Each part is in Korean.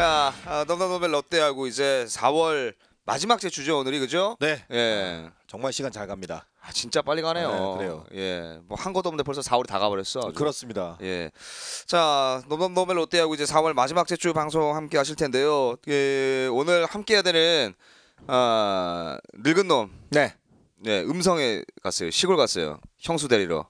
자, 아, 넘넘넘의 롯데하고 이제 4월 마지막 주죠 오늘이 그죠? 네. 예. 정말 시간 잘 갑니다. 아, 진짜 빨리 가네요. 네, 그래요. 예. 뭐 한 것도 없는데 벌써 4월이 다 가버렸어. 아주. 그렇습니다. 예. 자, 넘넘넘의 롯데하고 이제 4월 마지막 주 방송 함께 하실 텐데요. 예, 오늘 함께 해야 되는 아, 늙은 놈. 네. 네, 음성에 갔어요. 시골 갔어요. 형수 데리러.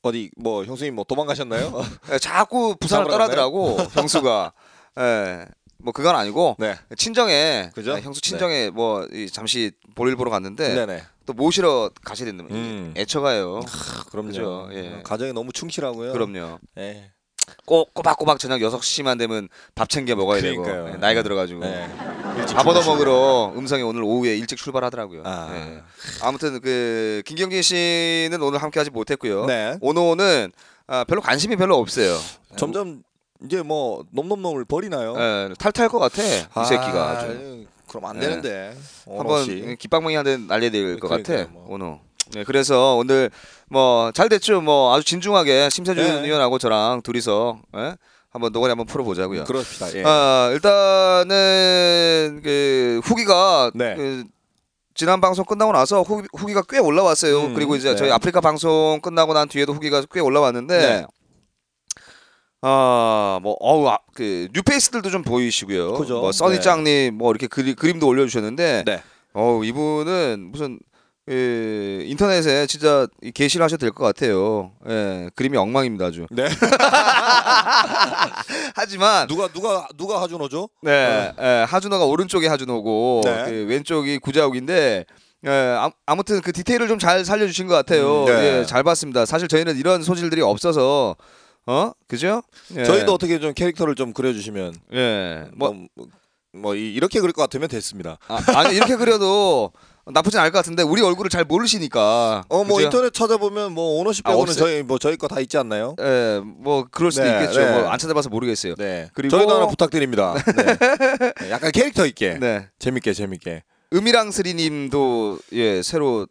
어디 뭐 형수님 뭐 도망가셨나요? 예, 자꾸 부산을 떠나더라고. 형수가. 예. 뭐 그건 아니고 네. 친정에 그죠? 아, 형수 친정에 뭐 이, 잠시 볼일 보러 갔는데 네네. 또 모시러 가셔야 된다. 음. 애처가요. 아, 그럼요. 그죠, 예. 가정에 너무 충실하고요. 그럼요. 예. 꼭 꼬박꼬박 저녁 6시만 되면 밥 챙겨 먹어야 그러니까요. 되고 예, 나이가 들어가지고 네. 일찍 밥 얻어. 먹으러 음성이 오늘 오후에 일찍 출발하더라고요. 아. 예. 아무튼 그 김경진 씨는 오늘 함께하지 못했고요. 네. 오노는 아, 별로 관심이 별로 없어요. 점점 이제 뭐 놈놈놈을 버리나요? 예, 탈탈 것 같아 이 아, 새끼가 아주. 그럼 안 네. 되는데. 한번 씨. 깃방망이 한대 날려야 될것 같아 뭐. 오늘. 네, 그래서 오늘 뭐 잘 됐죠. 뭐 아주 진중하게 심세준 네. 의원하고 저랑 둘이서 예? 한번 노가리 한번 풀어보자고요. 그렇습니다. 예. 아, 일단은 그 후기가 네. 그 지난 방송 끝나고 나서 후기, 후기가 꽤 올라왔어요. 음, 그리고 이제 네. 저희 아프리카 방송 끝나고 난 뒤에도 후기가 꽤 올라왔는데 네. 아뭐 어우 아, 그 뉴페이스들도 좀 보이시고요. 그죠. 뭐 써니짱님 뭐 이렇게 그리, 그림도 올려주셨는데 네. 어우 이분은 무슨 그 인터넷에 진짜 이 게시를 하셔도 될 것 같아요. 예, 그림이 엉망입니다 아주. 네. 하지만 누가 누가 누가 하준호죠? 네, 예, 하준호가 오른쪽이 하준호고 네. 그 왼쪽이 구자욱인데 예, 아, 아무튼 그 디테일을 좀 잘 살려주신 것 같아요. 음, 네. 예, 잘 봤습니다. 사실 저희는 이런 소질들이 없어서 어 그죠? 예, 저희도 어떻게 좀 캐릭터를 좀 그려주시면 예, 뭐 뭐, 뭐 이- 이렇게 그릴 것 같으면 됐습니다. 아, 아니 이렇게 그려도 나쁘진 않을 것 같은데 우리 얼굴을 잘 모르시니까 어 뭐? 인터넷 찾아보면 뭐 오너십 아, 빼고는 없어요. 저희 뭐 저희 거 다 있지 않나요? 예, 뭐 그럴 수도 네, 있겠죠. 네. 뭐안 찾아봐서 모르겠어요. 네. 그리고- 저희도 하나 부탁드립니다. 네. 네, 약간 캐릭터 있게 네, 재밌게 재밌게. 음이랑 스리님도 예 새로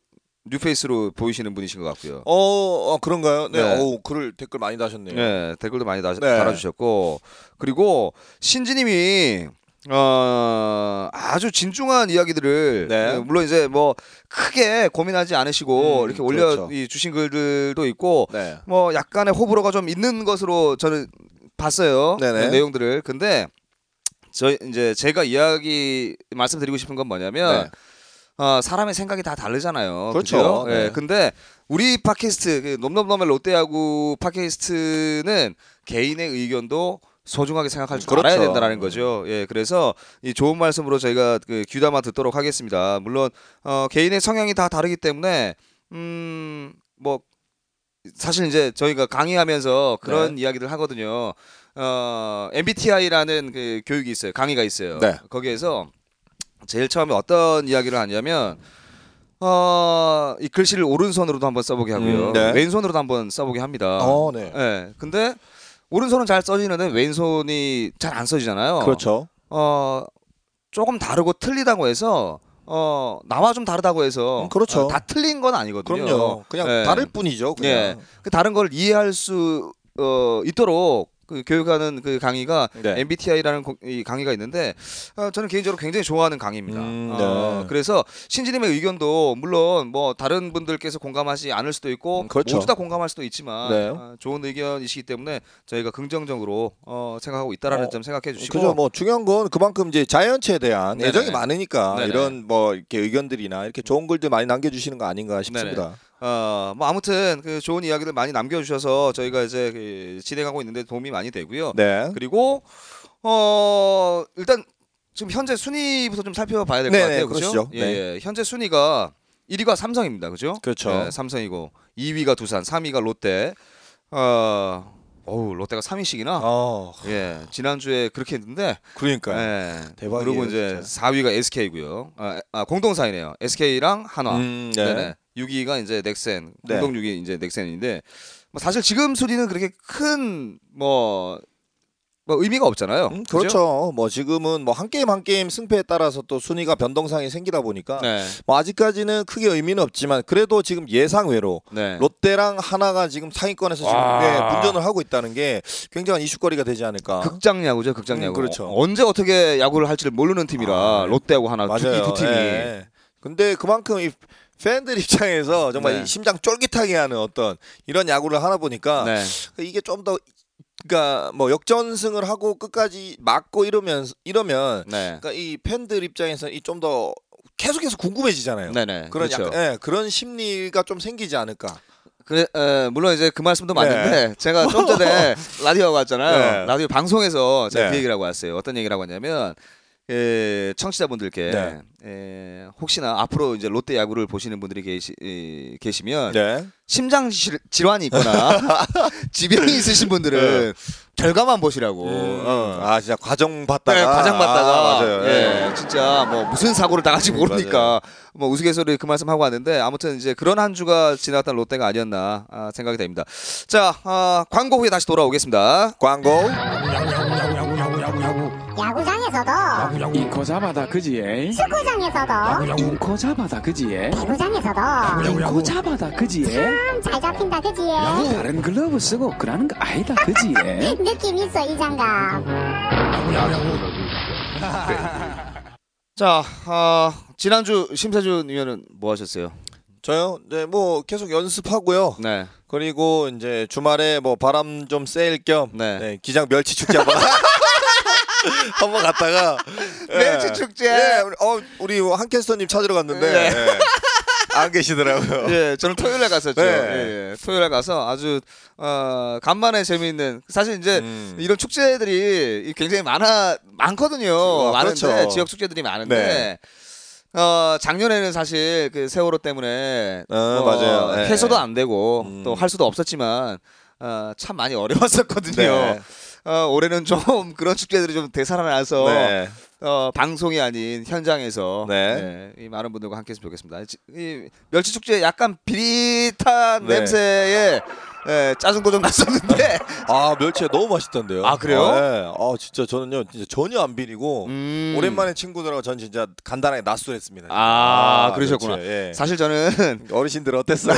뉴페이스로 보이시는 분이신 것 같고요. 어, 어 그런가요? 네. 네. 어우 글을 댓글 많이 다셨네요. 네, 댓글도 많이 다, 네. 달아주셨고 그리고 신지님이 어 아주 진중한 이야기들을 네. 예, 물론 이제 뭐 크게 고민하지 않으시고 음, 이렇게 올려 그렇죠. 이 주신 글들도 있고 네. 뭐 약간의 호불호가 좀 있는 것으로 저는 봤어요. 그 내용들을 근데 저 이제 제가 이야기 말씀드리고 싶은 건 뭐냐면 네. 어, 사람의 생각이 다 다르잖아요. 그렇죠. 그죠? 예, 네. 근데 우리 팟캐스트 그 nomnomnom의 롯데야구 팟캐스트는 개인의 의견도 소중하게 생각할 줄 그렇죠. 알아야 된다는 거죠. 예, 그래서 이 좋은 말씀으로 저희가 그 귀담아 듣도록 하겠습니다. 물론 어, 개인의 성향이 다 다르기 때문에 음, 뭐 사실 이제 저희가 강의하면서 그런 네. 이야기들 하거든요. 어, MBTI라는 그 교육이 있어요. 강의가 있어요. 네. 거기에서 제일 처음에 어떤 이야기를 하냐면 어, 이 글씨를 오른손으로도 한번 써보게 하고요. 음, 네. 왼손으로도 한번 써보게 합니다. 어, 네. 예. 근데 오른손은 잘 써지는데 왼손이 잘 안 써지잖아요. 그렇죠. 어, 조금 다르고 틀리다고 해서 어, 나와 좀 다르다고 해서 음, 그렇죠. 어, 다 틀린 건 아니거든요. 그럼요. 그냥 예. 다를 뿐이죠. 그냥. 예. 그 다른 걸 이해할 수 어, 있도록 그 교육하는 그 강의가 네. MBTI라는 고- 이 강의가 있는데 어, 저는 개인적으로 굉장히 좋아하는 강의입니다. 음, 어, 네. 그래서 신지님의 의견도 물론 뭐 다른 분들께서 공감하지 않을 수도 있고 음, 그렇죠. 모두 다 공감할 수도 있지만 네. 어, 좋은 의견이시기 때문에 저희가 긍정적으로 어, 생각하고 있다라는 어, 점 생각해 주시고 그죠. 뭐 중요한 건 그만큼 이제 자이언츠에 대한 네네. 애정이 많으니까 네네. 이런 뭐 이렇게 의견들이나 이렇게 좋은 글들 많이 남겨주시는 거 아닌가 싶습니다. 어, 뭐 아무튼 그 좋은 이야기들 많이 남겨주셔서 저희가 이제 그 진행하고 있는데 도움이 많이 되고요. 네. 그리고 어 일단 지금 현재 순위부터 좀 살펴봐야 될 것 네네, 같아요. 그렇죠? 그러시죠. 예, 네. 예. 현재 순위가 1위가 삼성입니다. 그죠? 그렇죠. 예, 삼성이고 2위가 두산, 3위가 롯데. 어, 어우 롯데가 3위씩이나. 어, 예, 지난주에 그렇게 했는데. 그러니까. 예. 대박이에요, 그리고 이제 진짜. 4위가 SK고요. 아, 아 공동 4위네요. SK랑 한화. 음, 네. 네네. 6위가 이제 넥센, 네. 공동 6위 이제 넥센인데 뭐 사실 지금 순위는 그렇게 큰뭐 뭐 의미가 없잖아요. 음, 그죠? 그렇죠. 뭐 지금은 뭐 한 게임 한 게임 승패에 따라서 또 순위가 변동상이 생기다 보니까 네. 뭐 아직까지는 크게 의미는 없지만 그래도 지금 예상외로 네. 롯데랑 하나가 지금 상위권에서 지금 와. 네, 분전을 하고 있다는 게 굉장한 이슈거리가 되지 않을까. 극장 야구죠, 극장 음, 야구. 그렇죠. 어, 언제 어떻게 야구를 할지를 모르는 팀이라 아, 롯데하고 하나 두, 맞아요. 이두 팀이. 예. 근데 그만큼 이 팬들 입장에서 정말 네. 이 심장 쫄깃하게 하는 어떤 이런 야구를 하나 보니까 네. 이게 좀 더 그러니까 뭐 역전승을 하고 끝까지 막고 이러면 이러면 네. 그러니까 이 팬들 입장에서 이좀더 계속해서 궁금해지잖아요. 네네. 그런 그렇죠. 약간 예, 그런 심리가 좀 생기지 않을까. 그래, 에, 물론 이제 그 말씀도 네. 맞는데 제가 좀 전에 라디오 갔잖아요. 네. 라디오 방송에서 제가 네. 그 얘기를 하고 왔어요. 어떤 얘기를 하고 왔냐면 에, 청취자분들께 네. 에, 혹시나 앞으로 이제 롯데 야구를 보시는 분들이 계시, 에, 계시면 네. 심장 질, 질환이 있거나 지병이 있으신 분들은 결과만 보시라고. 네. 음, 어. 아 진짜 과정 봤다가 네, 과장 받다가 아, 맞아요. 예, 예. 진짜 뭐 무슨 사고를 당할지 음, 모르니까 뭐 우스갯소리 그 말씀 하고 왔는데 아무튼 이제 그런 한 주가 지나갔던 롯데가 아니었나 아, 생각이 됩니다. 자 아, 광고 후에 다시 돌아오겠습니다. 광고. 야구 장에서도 인코 잡아다 그지에 축구장에서도 인코 잡아다 그지에 배구장에서도 인코 잡아다 그지에 참 잘 잡힌다 그지에 다른 글러브 쓰고 그러는 거 아니다 그지에 느낌 있어 이 장갑 자 아, 지난주 심세준 위원은 뭐 하셨어요? 저요? 네, 뭐 계속 연습하고요. 네, 그리고 이제 주말에 뭐 바람 좀 쐴 겸 네. 네, 기장 멸치 축제 한번 한 번 갔다가 멸치 축제. 예, 우리, 어, 우리 한 캐스터님 찾으러 갔는데 네. 예, 안 계시더라고요. 예, 저는 토요일에 갔었죠. 네. 예, 예. 토요일에 가서 아주 어, 간만에 재미있는 사실 이제 음. 이런 축제들이 굉장히 많아 많거든요. 어, 많은데 그렇죠. 지역 축제들이 많은데 네. 어 작년에는 사실 그 세월호 때문에 어, 뭐 맞아요. 네. 해소도 안 되고 음. 또할 수도 없었지만 어, 참 많이 어려웠었거든요. 네. 어, 올해는 좀 그런 축제들이 좀 되살아나서 네. 어, 방송이 아닌 현장에서 네. 네, 이 많은 분들과 함께했으면 좋겠습니다. 지- 이 멸치 축제 약간 비릿한 네. 냄새에 예, 짜증도 좀 났었는데 아 멸치가 너무 맛있던데요. 아, 그래요? 아, 네. 아 진짜 저는요 진짜 전혀 안 비리고 음. 오랜만에 친구들하고 전 진짜 간단하게 낮술했습니다. 아, 그러셨구나. 멸치, 예. 사실 저는 어르신들 어땠어요?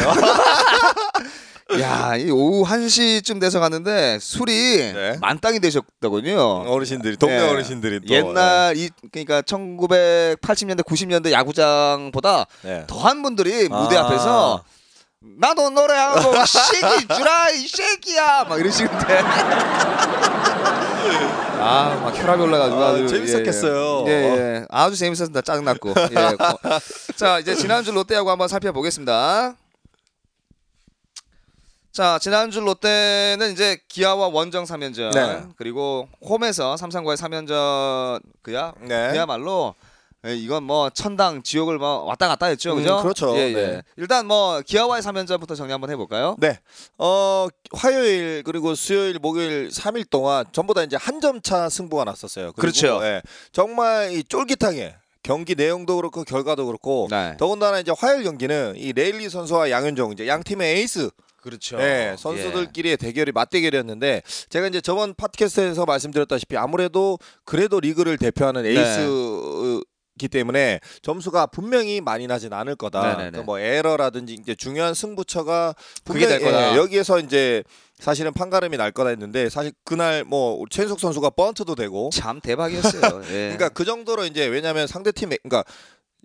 야, 이 오후 1시쯤 돼서 갔는데 술이 네. 만땅이 되셨더군요. 어르신들이 동네 예. 어르신들이 또 옛날 이 그러니까 1980년대 90년대 야구장보다 네. 더한 분들이 무대 아. 앞에서 나도 노래하는 거 쉐기 주라 이 쉐기야 막 이러시는데 아막 혈압이 올라가지고 아, 아주 재밌었겠어요. 예, 예, 예. 아주 재밌었습니다 짜증났고 예. 고- 자 이제 지난주 롯데하고 한번 살펴보겠습니다 자 지난주 롯데는 이제 기아와 원정 3연전 네. 그리고 홈에서 삼성과의 3연전 그야 네. 그야말로 예, 이건 뭐 천당 지옥을 뭐 왔다 갔다 했죠, 음, 그죠? 그렇죠. 예, 예. 네. 일단 뭐 기아와의 3연전부터 정리 한번 해볼까요? 네. 어, 화요일 그리고 수요일, 목요일 3일 동안 전부 다 이제 한 점 차 승부가 났었어요. 그렇죠. 예, 정말 이 쫄깃하게 경기 내용도 그렇고 결과도 그렇고 네. 더군다나 이제 화요일 경기는 이 레일리 선수와 양현종 이제 양 팀의 에이스 그렇죠. 네, 선수들끼리의 대결이 맞대결이었는데 제가 이제 저번 팟캐스트에서 말씀드렸다시피 아무래도 그래도 리그를 대표하는 네. 에이스이기 때문에 점수가 분명히 많이 나진 않을 거다. 네네네. 그러니까 뭐 에러라든지 이제 중요한 승부처가 그게 될 분명히, 거다. 예, 여기에서 이제 사실은 판가름이 날 거다 했는데 사실 그날 뭐 최희섭 선수가 번트도 대고 참 대박이었어요. 예. 그러니까 그 정도로 이제 왜냐하면 상대 팀에 그러니까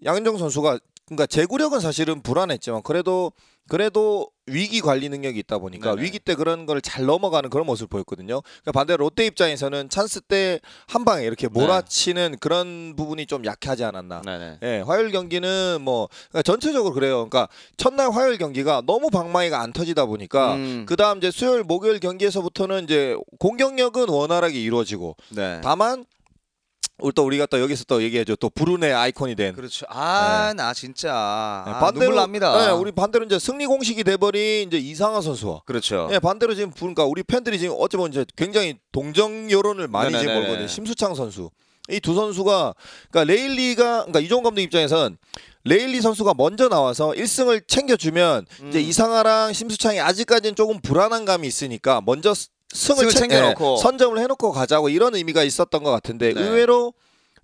양현종 선수가 그러니까 제구력은 사실은 불안했지만 그래도 그래도 위기 관리 능력이 있다 보니까 네네. 위기 때 그런 걸 잘 넘어가는 그런 모습을 보였거든요. 그러니까 반대로 롯데 입장에서는 찬스 때 한 방에 이렇게 몰아치는 그런 부분이 좀 약하지 않았나. 네네. 예, 화요일 경기는 뭐 그러니까 전체적으로 그래요. 그러니까 첫날 화요일 경기가 너무 방망이가 안 터지다 보니까 음, 그다음 이제 수요일 목요일 경기에서부터는 이제 공격력은 원활하게 이루어지고 네. 다만 우리 또 우리가 또 여기서 또 얘기해줘 또 불운의 아이콘이 된 그렇죠. 아, 나 진짜 네, 아, 눈물 납니다. 네, 우리 반대로 이제 승리 공식이 돼버린 이제 이상화 선수와 그렇죠. 네, 반대로 지금 그러니까 우리 팬들이 지금 어찌 보면 이제 굉장히 동정 여론을 많이 지금 네네네네. 몰거든요. 심수창 선수 이 두 선수가 그러니까 레일리가 그러니까 이종운 감독 입장에선 레일리 선수가 먼저 나와서 1승을 챙겨주면 이제 음. 이상화랑 심수창이 아직까지는 조금 불안한 감이 있으니까 먼저 스- 승을, 승을 챙- 챙겨놓고. 예, 선점을 해놓고 가자고 이런 의미가 있었던 것 같은데 네. 의외로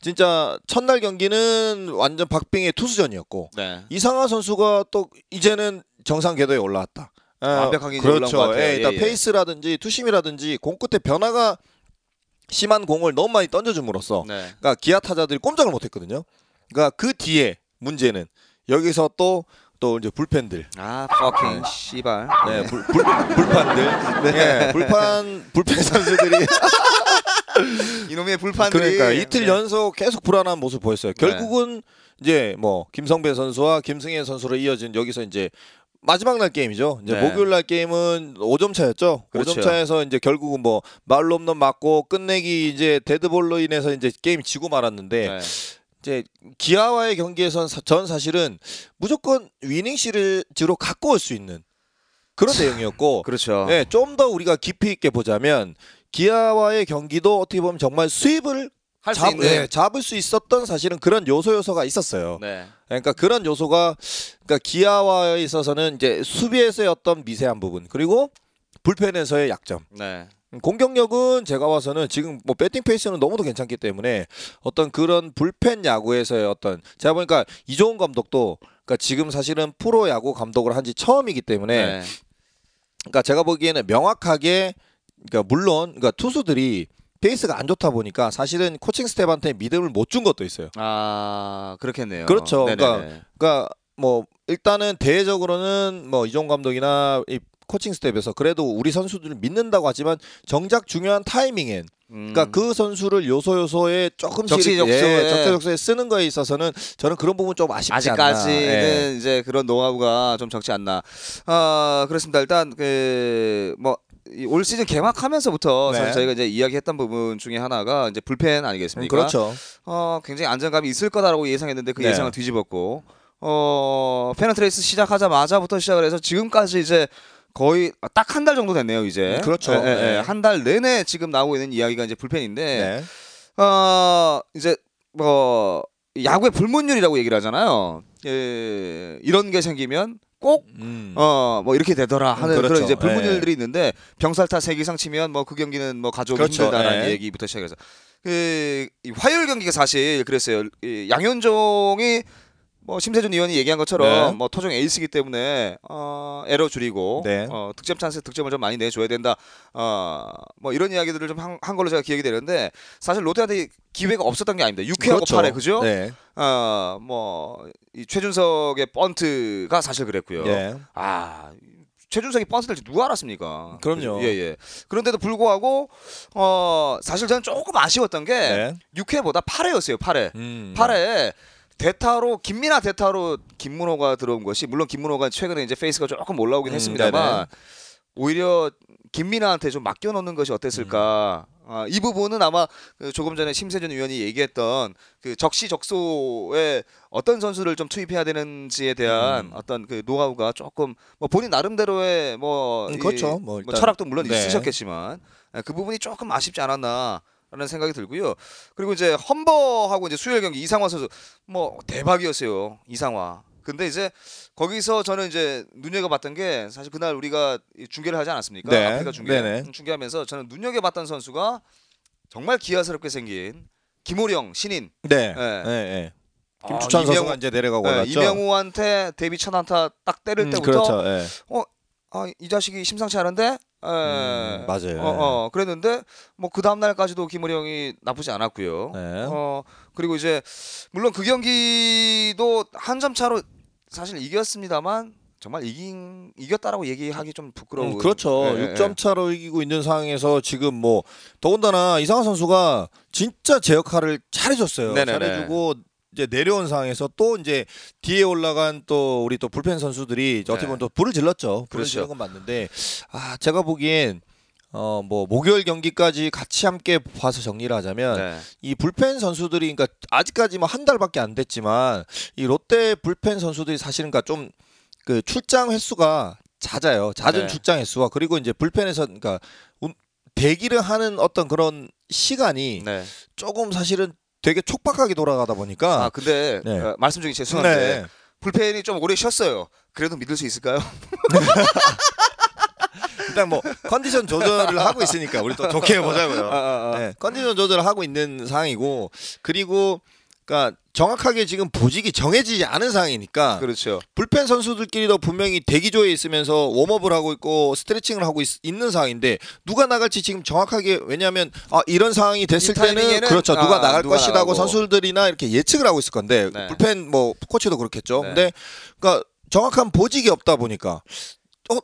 진짜 첫날 경기는 완전 박빙의 투수전이었고 네. 이상하 선수가 또 이제는 정상 궤도에 올라왔다. 예, 완벽하게 올라온 그렇죠. 것 같아요. 예, 일단 예, 예. 페이스라든지 투심이라든지 공 끝에 변화가 심한 공을 너무 많이 던져줌으로써 네. 그러니까 기아 타자들이 꼼짝을 못했거든요. 그러니까 그 뒤에 문제는 여기서 또 또 이제 불펜들, 아, fucking 씨발. 네, 불, 불, 불판들, 네, 불판 불펜 선수들이 이놈의 불판들이 그러니까 이틀 네. 연속 계속 불안한 모습 보였어요. 결국은 이제 뭐 김성배 선수와 김승현 선수로 이어진 여기서 이제 마지막 날 게임이죠. 이제 네. 목요일 날 게임은 5점 차였죠. 그렇죠. 5점 차에서 이제 결국은 뭐 말로 없는 맞고 끝내기 이제 데드볼로 인해서 이제 게임 지고 말았는데 네. 이제 기아와의 경기에선 사- 전 사실은 무조건 위닝 시리즈로 갖고 올 수 있는 그런 내용이었고 그렇죠. 네, 좀 더 우리가 깊이 있게 보자면 기아와의 경기도 어떻게 보면 정말 수입을 할수 잡, 있는. 네, 잡을 수 있었던 사실은 그런 요소 요소가 있었어요. 네. 그러니까 그런 요소가 그러니까 기아와에 있어서는 이제 수비에서의 어떤 미세한 부분 그리고 불펜에서의 약점. 네. 공격력은 제가 봐서는 지금 뭐 배팅 페이스는 너무도 괜찮기 때문에 어떤 그런 불펜 야구에서의 어떤 제가 보니까 이종운 감독도 그러니까 지금 사실은 프로 야구 감독을 한 지 처음이기 때문에 네. 그러니까 제가 보기에는 명확하게 그러니까 물론 그러니까 투수들이 페이스가 안 좋다 보니까 사실은 코칭 스태프한테 믿음을 못 준 것도 있어요. 아, 그렇겠네요. 그렇죠. 네네네. 그러니까 그러니까 뭐 일단은 대외적으로는 뭐 이종운 감독이나 이 코칭 스태프에서 그래도 우리 선수들을 믿는다고 하지만 정작 중요한 타이밍엔 음. 그러니까 그 선수를 요소 요소에 조금씩 적시적소에. 예, 적재적소에 쓰는 거에 있어서는 저는 그런 부분 좀 아쉽지 아직까지는. 예. 이제 그런 노하우가 좀 적지 않나. 아 그렇습니다. 일단 그 뭐 올 시즌 개막하면서부터 네. 사실 저희가 이제 이야기했던 부분 중에 하나가 이제 불펜 아니겠습니까? 그렇죠. 어 굉장히 안정감이 있을 거다라고 예상했는데 그 네. 예상을 뒤집었고 어 페넌트레이스 시작하자마자부터 시작을 해서 지금까지 이제 거의 딱 한 달 정도 됐네요 이제. 음, 그렇죠. 예, 예, 예. 네. 한 달 내내 지금 나오고 있는 이야기가 이제 불펜인데 네. 어 이제 뭐 야구의 불문율이라고 얘기를 하잖아요. 예, 이런 게 생기면 꼭 음. 어뭐 이렇게 되더라 하는 음, 그런 그렇죠. 이제 불문율들이 있는데 병살타 세 이상 치면 뭐 그 경기는 뭐 가져오기 그렇죠. 힘들다라는 예. 얘기부터 시작해서 그이 화요일 경기가 사실 그랬어요. 이 양현종이 뭐 심세준 의원이 얘기한 것처럼 네. 뭐 토종 에이스기 때문에 어 에러 줄이고 네. 어 득점 찬스 득점을 좀 많이 내줘야 된다. 어뭐 이런 이야기들을 좀한 걸로 제가 기억이 되는데 사실 롯데한테 기회가 없었던 게 아닙니다. 6회하고 그렇죠. 8회 그죠? 네. 어뭐이 최준석의 번트가 사실 그랬고요. 예. 아 최준석이 번트 될지 누가 알았습니까? 그럼요. 예 예. 그런데도 불구하고 어 사실 저는 조금 아쉬웠던 게 네. 6회보다 8회였어요. 8회. 음. 8회 대타로 김민하 대타로 김문호가 들어온 것이 물론 김문호가 최근에 이제 페이스가 조금 올라오긴 음, 했습니다만 네네. 오히려 김민하한테 좀 맡겨놓는 것이 어땠을까? 음. 아, 이 부분은 아마 그 조금 전에 심세준 의원이 얘기했던 그 적시적소에 어떤 선수를 좀 투입해야 되는지에 대한 음. 어떤 그 노하우가 조금 뭐 본인 나름대로의 뭐, 음, 이 그렇죠. 뭐 뭐 철학도 물론 네. 있으셨겠지만 예, 그 부분이 조금 아쉽지 않았나. 라는 생각이 들고요. 그리고 이제 험버하고 이제 수요일 경기 이상화 선수 뭐 대박이었어요. 이상화. 근데 이제 거기서 저는 이제 눈여겨봤던 게 사실 그날 우리가 이 중계를 하지 않았습니까? 네. 아프리카 중계 네네. 중계하면서 저는 눈여겨봤던 선수가 정말 기아스럽게 생긴 김호령 신인. 네. 예. 네. 네. 아, 김주찬 이명호- 선수가 이제 내려가고 예, 올랐죠. 이명우한테 데뷔 첫 안타 딱 때릴 음, 때부터 그렇죠. 예. 아, 이 자식이 심상치 않은데. 에, 음, 맞아요. 어, 어, 그랬는데 뭐 그 다음 날까지도 김호령이 나쁘지 않았고요. 네. 어 그리고 이제 물론 그 경기도 한 점 차로 사실 이겼습니다만 정말 이긴 이겼다라고 얘기하기 좀 부끄러운. 음, 그렇죠. 예, 예, 6점 차로 이기고 있는 상황에서 지금 뭐 더군다나 이상한 선수가 진짜 제 역할을 잘해줬어요. 네네네. 잘해주고 이제 내려온 상황에서 또 이제 뒤에 올라간 또 우리 또 불펜 선수들이 어떻게 보면 또 불을 질렀죠. 불을 네. 그렇죠. 지른 건 맞는데 아 제가 보기엔 어 뭐 목요일 경기까지 같이 함께 봐서 정리를 하자면 네. 이 불펜 선수들이 그러니까 아직까지 뭐 한 달밖에 안 됐지만 이 롯데 불펜 선수들이 사실은 그러니까 좀 그 출장 횟수가 잦아요. 잦은 네. 출장 횟수와 그리고 이제 불펜에서 그러니까 운- 대기를 하는 어떤 그런 시간이 네. 조금 사실은 되게 촉박하게 돌아가다 보니까 아 근데 네. 어, 말씀 중에 죄송한데 네. 불펜이 좀 오래 쉬었어요. 그래도 믿을 수 있을까요? 일단 뭐 컨디션 조절을 하고 있으니까 우리 또 좋게 보자고요. 아, 아, 아. 네, 컨디션 조절을 하고 있는 상황이고 그리고 그러니까 정확하게 지금 보직이 정해지지 않은 상황이니까 그렇죠. 불펜 선수들끼리도 분명히 대기조에 있으면서 웜업을 하고 있고 스트레칭을 하고 있, 는 상황인데 누가 나갈지 지금 정확하게 왜냐하면 아 이런 상황이 됐을 이 때는 타이밍에는 그렇죠 누가 아, 나갈 누가 것이라고 나가고. 선수들이나 이렇게 예측을 하고 있을 건데 네. 불펜 뭐 코치도 그렇겠죠. 네. 근데 그러니까 정확한 보직이 없다 보니까 어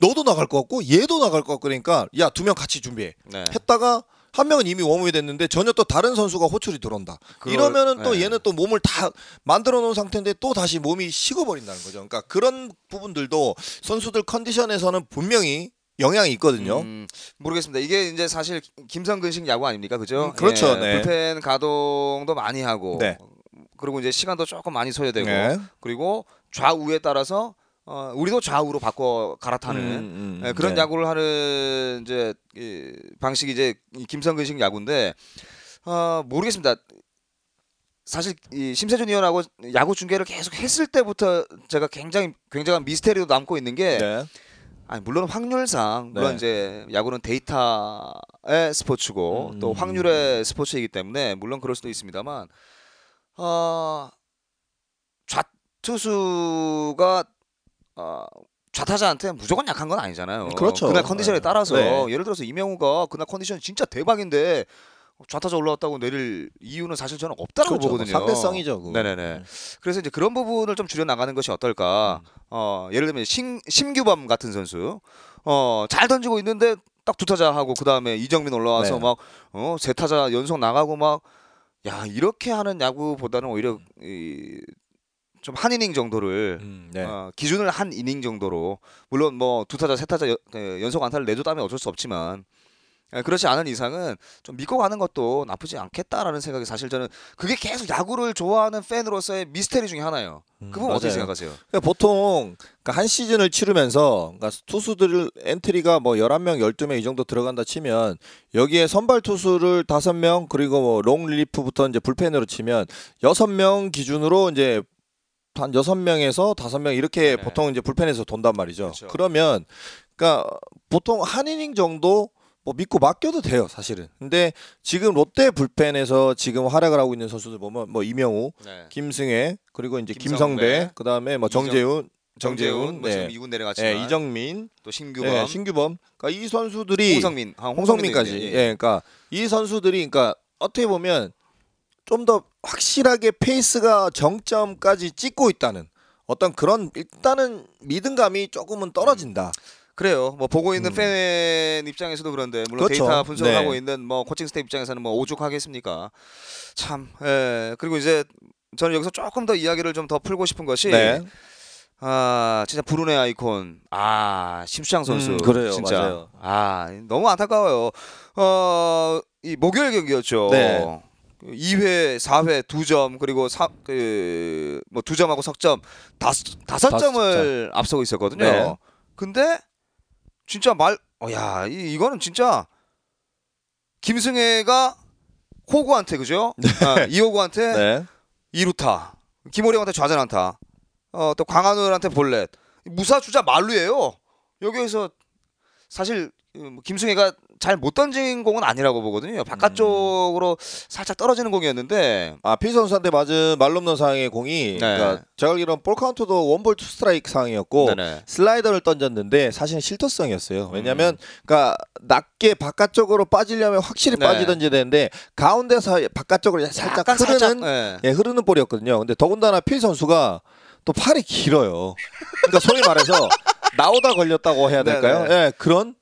너도 나갈 것 같고 얘도 나갈 것 같고 그러니까 야 두 명 같이 준비해 네. 했다가 한 명은 이미 웜업이 됐는데 전혀 또 다른 선수가 호출이 들어온다. 그걸- 이러면은 또 네. 얘는 또 몸을 다 만들어 놓은 상태인데 또 다시 몸이 식어버린다는 거죠. 그러니까 그런 부분들도 선수들 컨디션에서는 분명히 영향이 있거든요. 음, 모르겠습니다. 이게 이제 사실 김성근식 야구 아닙니까, 그죠? 음, 그렇죠, 예, 네. 불펜 가동도 많이 하고, 네. 그리고 이제 시간도 조금 많이 소요되고, 네. 그리고 좌우에 따라서 어, 우리도 좌우로 바꿔 갈아타는 음, 음, 예, 그런 네. 야구를 하는 이제 이 방식이 이제 이 김성근식 야구인데 어, 모르겠습니다. 사실 이 심세준 의원하고 야구 중계를 계속 했을 때부터 제가 굉장히 굉장한 미스테리도 남고 있는 게 네. 아니 물론 확률상 물론 네. 이제 야구는 데이터의 스포츠고 음. 또 확률의 스포츠이기 때문에 물론 그럴 수도 있습니다만 어 좌투수가 어 좌타자한테 무조건 약한 건 아니잖아요. 그렇죠. 그날 컨디션에 네. 따라서 네. 예를 들어서 이명우가 그날 컨디션 진짜 대박인데 좌타자 올라왔다고 내릴 이유는 사실 저는 없다고 그렇죠. 보거든요. 상대성이죠. 그거. 네네네. 그래서 이제 그런 부분을 좀 줄여 나가는 것이 어떨까. 음. 어 예를 들면 신, 심규범 같은 선수 어잘 던지고 있는데 딱 두 타자 하고 그 다음에 이정민 올라와서 네. 막 어 세 타자 연속 나가고 막 야 이렇게 하는 야구보다는 오히려 이, 좀 한 이닝 정도를 음, 네. 어, 기준을 한 이닝 정도로 물론 뭐 두 타자 세 타자 여- 에, 연속 안타를 내줬다면 어쩔 수 없지만 에, 그렇지 않은 이상은 좀 믿고 가는 것도 나쁘지 않겠다라는 생각이 사실 저는 그게 계속 야구를 좋아하는 팬으로서의 미스테리 중에 하나예요. 음, 그분 어떻게. 생각하세요? 그러니까 보통 그러니까 한 시즌을 치르면서 그러니까 투수들 엔트리가 뭐 11명, 12명 이 정도 들어간다 치면 여기에 선발 투수를 5명 그리고 뭐 롱리프부터 이제 불펜으로 치면 6명 기준으로 이제 한 6명에서 5명 이렇게 네. 보통 이제 불펜에서 돈단 말이죠. 그렇죠. 그러면 그러니까 보통 한 이닝 정도 뭐 믿고 맡겨도 돼요, 사실은. 근데 지금 롯데 불펜에서 지금 활약을 하고 있는 선수들 보면 뭐 이명우, 네. 김승혜 그리고 이제 김성배, 김성배 그다음에 뭐 이정- 정재훈 정재훈, 뭐 네. 지금 2군 내려갔지만 예, 이정민 또 신규범, 예, 신규범 그러니까 이 선수들이 홍성민, 아, 홍성민까지 예, 있네. 그러니까 이 선수들이 그러니까 어떻게 보면 좀 더 확실하게 페이스가 정점까지 찍고 있다는 어떤 그런 일단은 믿음감이 조금은 떨어진다. 그래요. 뭐 보고 있는 음. 팬 입장에서도 그런데 물론 그렇죠. 데이터 분석을 네. 하고 있는 뭐 코칭 스태프 입장에서는 뭐 오죽하겠습니까? 참. 예. 그리고 이제 저는 여기서 조금 더 이야기를 좀 더 풀고 싶은 것이 네. 아 진짜 불운의 아이콘 아 심수창 선수 음, 그래요. 진짜 맞아요. 아 너무 안타까워요. 어 이 목요일 경기였죠. 네. 2회, 4회 2점 그리고 그뭐 2점하고 석점 다섯 다섯 점을 앞서고 있었거든요. 네. 근데 진짜 말 어야 이, 이거는 진짜 김승혜가 호구한테 그죠? 아, 이호구한테 네. 2루타, 김호령한테 좌전 안타, 어, 또 광한울한테 볼넷, 무사 주자 말루예요. 여기에서 사실 그 뭐 김승회가 잘 못 던진 공은 아니라고 보거든요. 바깥쪽으로 살짝 떨어지는 공이었는데 아, 필 선수한테 맞은 말 없는 상황의 공이 그러니까 제가 알기로는 볼 카운트도 원볼 투 스트라이크 상황이었고 네네. 슬라이더를 던졌는데 사실은 실투성이었어요. 왜냐하면 음. 그러니까 낮게 바깥쪽으로 빠지려면 확실히 네. 빠지던지 되는데 가운데서 바깥쪽으로 살짝 흐르는 살짝 예. 예, 흐르는 볼이었거든요. 근데 더군다나 필 선수가 또 팔이 길어요. 그러니까 소위 말해서 나오다 걸렸다고 해야 될까요? 네네. 예, 그런.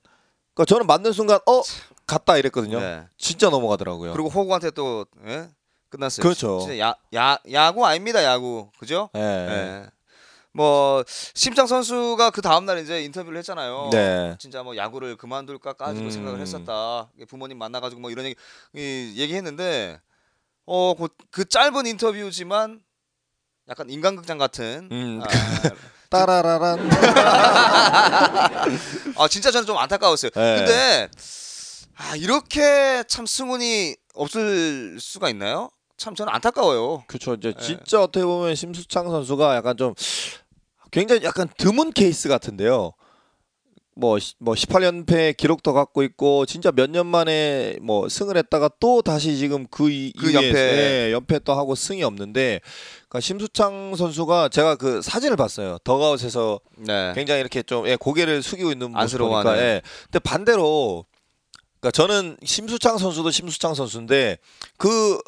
그러니까 저는 맞는 순간 어 갔다 이랬거든요. 네. 진짜 넘어가더라고요. 그리고 호구한테 또 예? 끝났어요. 그렇죠. 진짜 야, 야 야구 아닙니다 야구 그죠? 예. 예. 뭐 심장 선수가 그 다음 날 이제 인터뷰를 했잖아요. 네. 진짜 뭐 야구를 그만둘까까지도 음. 생각을 했었다. 부모님 만나가지고 뭐 이런 얘기 이, 얘기했는데 어그 그 짧은 인터뷰지만 약간 인간극장 같은. 음. 아, 따라라란. 아 진짜 저는 좀 안타까웠어요. 네. 근데 아 이렇게 참 승운이 없을 수가 있나요? 참 저는 안타까워요. 그렇죠. 이제 예. 진짜 어떻게 보면 심수창 선수가 약간 좀 굉장히 약간 드문 케이스 같은데요. 뭐, 시- 뭐 18연패 기록도 갖고 있고 진짜 몇 년 만에 뭐 승을 했다가 또 다시 지금 그, 이, 그 이후에, 연패. 예, 연패 또 하고 승이 없는데 그러니까 심수창 선수가 제가 그 사진을 봤어요. 더가웃에서 네. 굉장히 이렇게 좀 예, 고개를 숙이고 있는 모습. 보니까 예. 근데 반대로 그러니까 저는 심수창 선수도 심수창 선수인데 그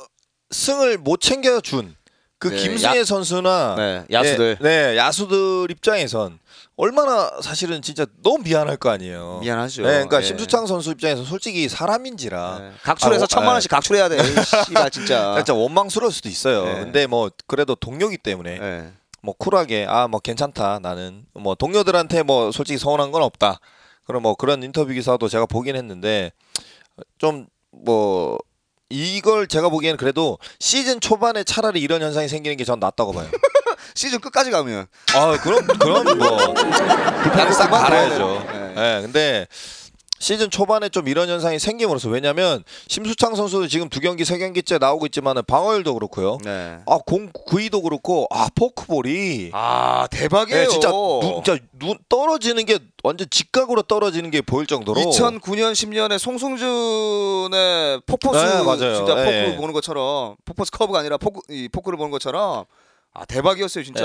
승을 못 챙겨준 그 네, 김승혜 선수나 네, 야수들. 네, 네, 야수들 입장에선 얼마나 사실은 진짜 너무 미안할 거 아니에요. 미안하죠. 네, 그러니까 예. 심수창 선수 입장에서 솔직히 사람인지라 네. 각출해서 아, 천만 어, 원씩 각출해야 돼. 씨발 진짜. 진짜 원망스러울 수도 있어요. 네. 근데 뭐 그래도 동료기 때문에 네. 뭐 쿨하게 아 뭐 괜찮다 나는 뭐 동료들한테 뭐 솔직히 서운한 건 없다. 그럼 뭐 그런 인터뷰 기사도 제가 보긴 했는데 좀 뭐 이걸 제가 보기에는 그래도 시즌 초반에 차라리 이런 현상이 생기는 게 전 낫다고 봐요. 시즌 끝까지 가면 아 그럼 그럼 뭐 불판을 싹 갈아야죠. 둬야 돼요. 예. 근데 시즌 초반에 좀 이런 현상이 생김으로써 왜냐면 심수창 선수도 지금 두 경기 세 경기째 나오고 있지만은 방어율도 그렇고요. 네. 아공 구위도 그렇고 아 포크볼이 아 대박이에요. 예, 진짜 눈, 진짜 눈 떨어지는 게 완전 직각으로 떨어지는 게 보일 정도로 2009년 10년에 송승준의 포포스 네, 맞아요. 진짜 포크 예. 보는 것처럼 포포스 커브가 아니라 포크 이 포크를 보는 것처럼 아 대박이었어요 진짜.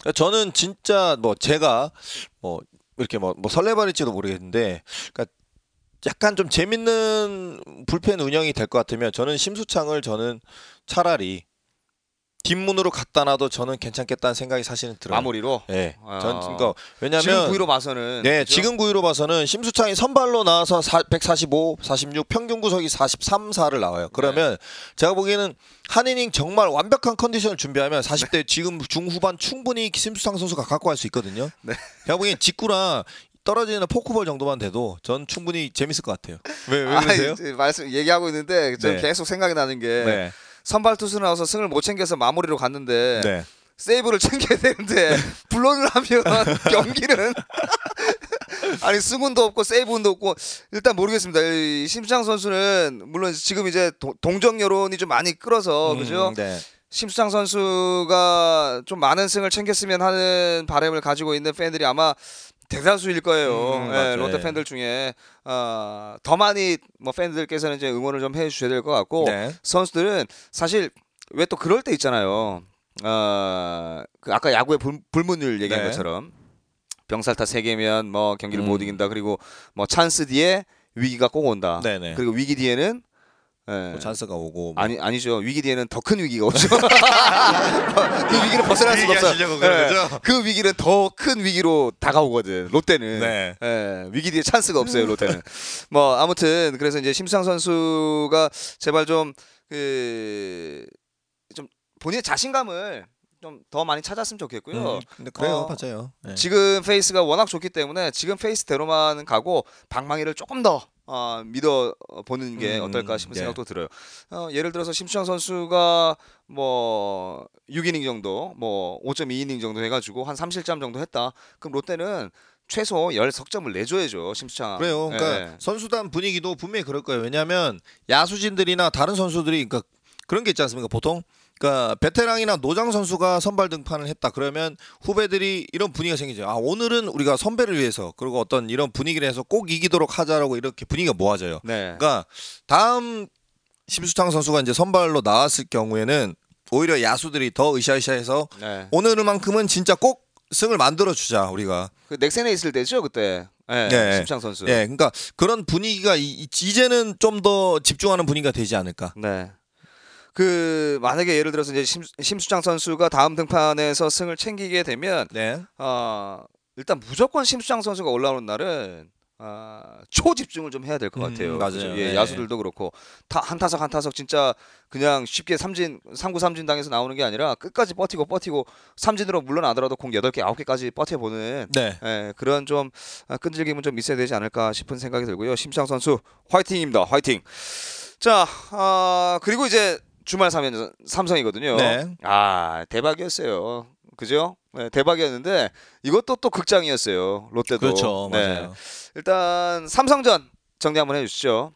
그러니까 저는 진짜 뭐 제가 뭐 이렇게 뭐, 뭐 설레발일지도 모르겠는데 그러니까 약간 좀 재밌는 불펜 운영이 될 것 같으면 저는 심수창을 저는 차라리 뒷문으로 갖다 놔도 저는 괜찮겠다는 생각이 사실은 들어요. 마무리로. 예. 아. 전 그러니까 왜냐면 지금 구위로 봐서는 네, 그죠? 지금 구위로 봐서는 심수창이 선발로 나와서 4, 145, 46 평균 구속이 43, 4를 나와요. 그러면 네. 제가 보기에는 한 이닝 정말 완벽한 컨디션을 준비하면 40대 지금 중후반 충분히 심수창 선수가 갖고 갈 수 있거든요. 네. 제가 보기엔 직구랑 떨어지는 포크볼 정도만 돼도 전 충분히 재밌을 것 같아요. 왜, 왜 아, 그러세요? 이제 말씀 얘기하고 있는데 좀 네. 계속 생각이 나는 게 네. 선발 투수 나와서 승을 못 챙겨서 마무리로 갔는데 네. 세이브를 챙겨야 되는데 불론을 하면 경기는 아니 승운도 없고 세이브운도 없고 일단 모르겠습니다. 이 심수창 선수는 물론 지금 이제 도- 동정 여론이 좀 많이 끌어서 그죠? 음, 네. 심수창 선수가 좀 많은 승을 챙겼으면 하는 바람을 가지고 있는 팬들이 아마 대다수일 거예요. 음, 예. 롯데 예. 팬들 중에 어, 더 많이 뭐 팬들께서는 이제 응원을 좀 해주셔야 될 것 같고 네. 선수들은 사실 왜 또 그럴 때 있잖아요. 어, 그 아까 야구의 불, 불문율 얘기한 네. 것처럼 병살타 세 개면 뭐 경기를 음. 못 이긴다. 그리고 뭐 찬스 뒤에 위기가 꼭 온다. 네네. 그리고 위기 뒤에는 예, 뭐 찬스가 오고 뭐. 아니 아니죠. 위기 뒤에는 더 큰 위기가 오죠. 그 위기를 벗어날 수가 없어요. 거죠? 그 위기는 더 큰 위기로 다가오거든. 롯데는. 네. 예, 위기 뒤에 찬스가 없어요. 롯데는. 뭐 아무튼 그래서 이제 심수창 선수가 제발 좀 그 좀 본인의 자신감을 좀 더 많이 찾았으면 좋겠고요. 음, 근데 그래요, 어, 맞아요. 네. 지금 페이스가 워낙 좋기 때문에 지금 페이스대로만 가고 방망이를 조금 더 어, 믿어 보는 게 음, 어떨까 싶은 예. 생각도 들어요. 어, 예를 들어서 심수창 선수가 뭐 6이닝 정도, 뭐 5.2이닝 정도 해가지고 한 3실점 정도 했다. 그럼 롯데는 최소 10석점을 내줘야죠, 심수창. 그래요. 그러니까 예. 선수단 분위기도 분명히 그럴 거예요. 왜냐하면 야수진들이나 다른 선수들이 그러니까 그런 게 있지 않습니까? 보통 그러니까 베테랑이나 노장 선수가 선발 등판을 했다. 그러면 후배들이 이런 분위기가 생기죠. 아 오늘은 우리가 선배를 위해서 그리고 어떤 이런 분위기를 해서 꼭 이기도록 하자라고 이렇게 분위기가 모아져요. 네. 그러니까 다음 심수창 선수가 이제 선발로 나왔을 경우에는 오히려 야수들이 더 으쌰으쌰해서 네. 오늘만큼은 진짜 꼭 승을 만들어 주자 우리가. 그 넥센에 있을 때죠, 그때. 예, 네. 심수창 선수. 예, 그러니까 그런 분위기가 이, 이- 이제는 좀 더 집중하는 분위기가 되지 않을까. 네. 그 만약에 예를 들어서 이제 심, 심수창 선수가 다음 등판에서 승을 챙기게 되면 네. 어, 일단 무조건 심수창 선수가 올라오는 날은 아, 초집중을 좀 해야 될것 음, 같아요. 맞아요. 그죠? 예, 네. 야수들도 그렇고 타, 한 타석 한 타석 진짜 그냥 쉽게 삼진 삼구 삼진 당해서 나오는 게 아니라 끝까지 버티고 버티고 삼진으로 물러나더라도 공 8개 9개까지 버텨 보는 네. 예, 그런 좀 아, 끈질김은 좀 있어야 되지 않을까 싶은 생각이 들고요. 심창 선수 화이팅입니다. 화이팅. 자, 아, 그리고 이제 주말 3연 삼성이거든요. 네. 아, 대박이었어요. 그죠? 네, 대박이었는데 이것도 또 극장이었어요. 롯데도. 그렇죠. 네. 맞아요. 일단 삼성전 정리 한번 해주시죠.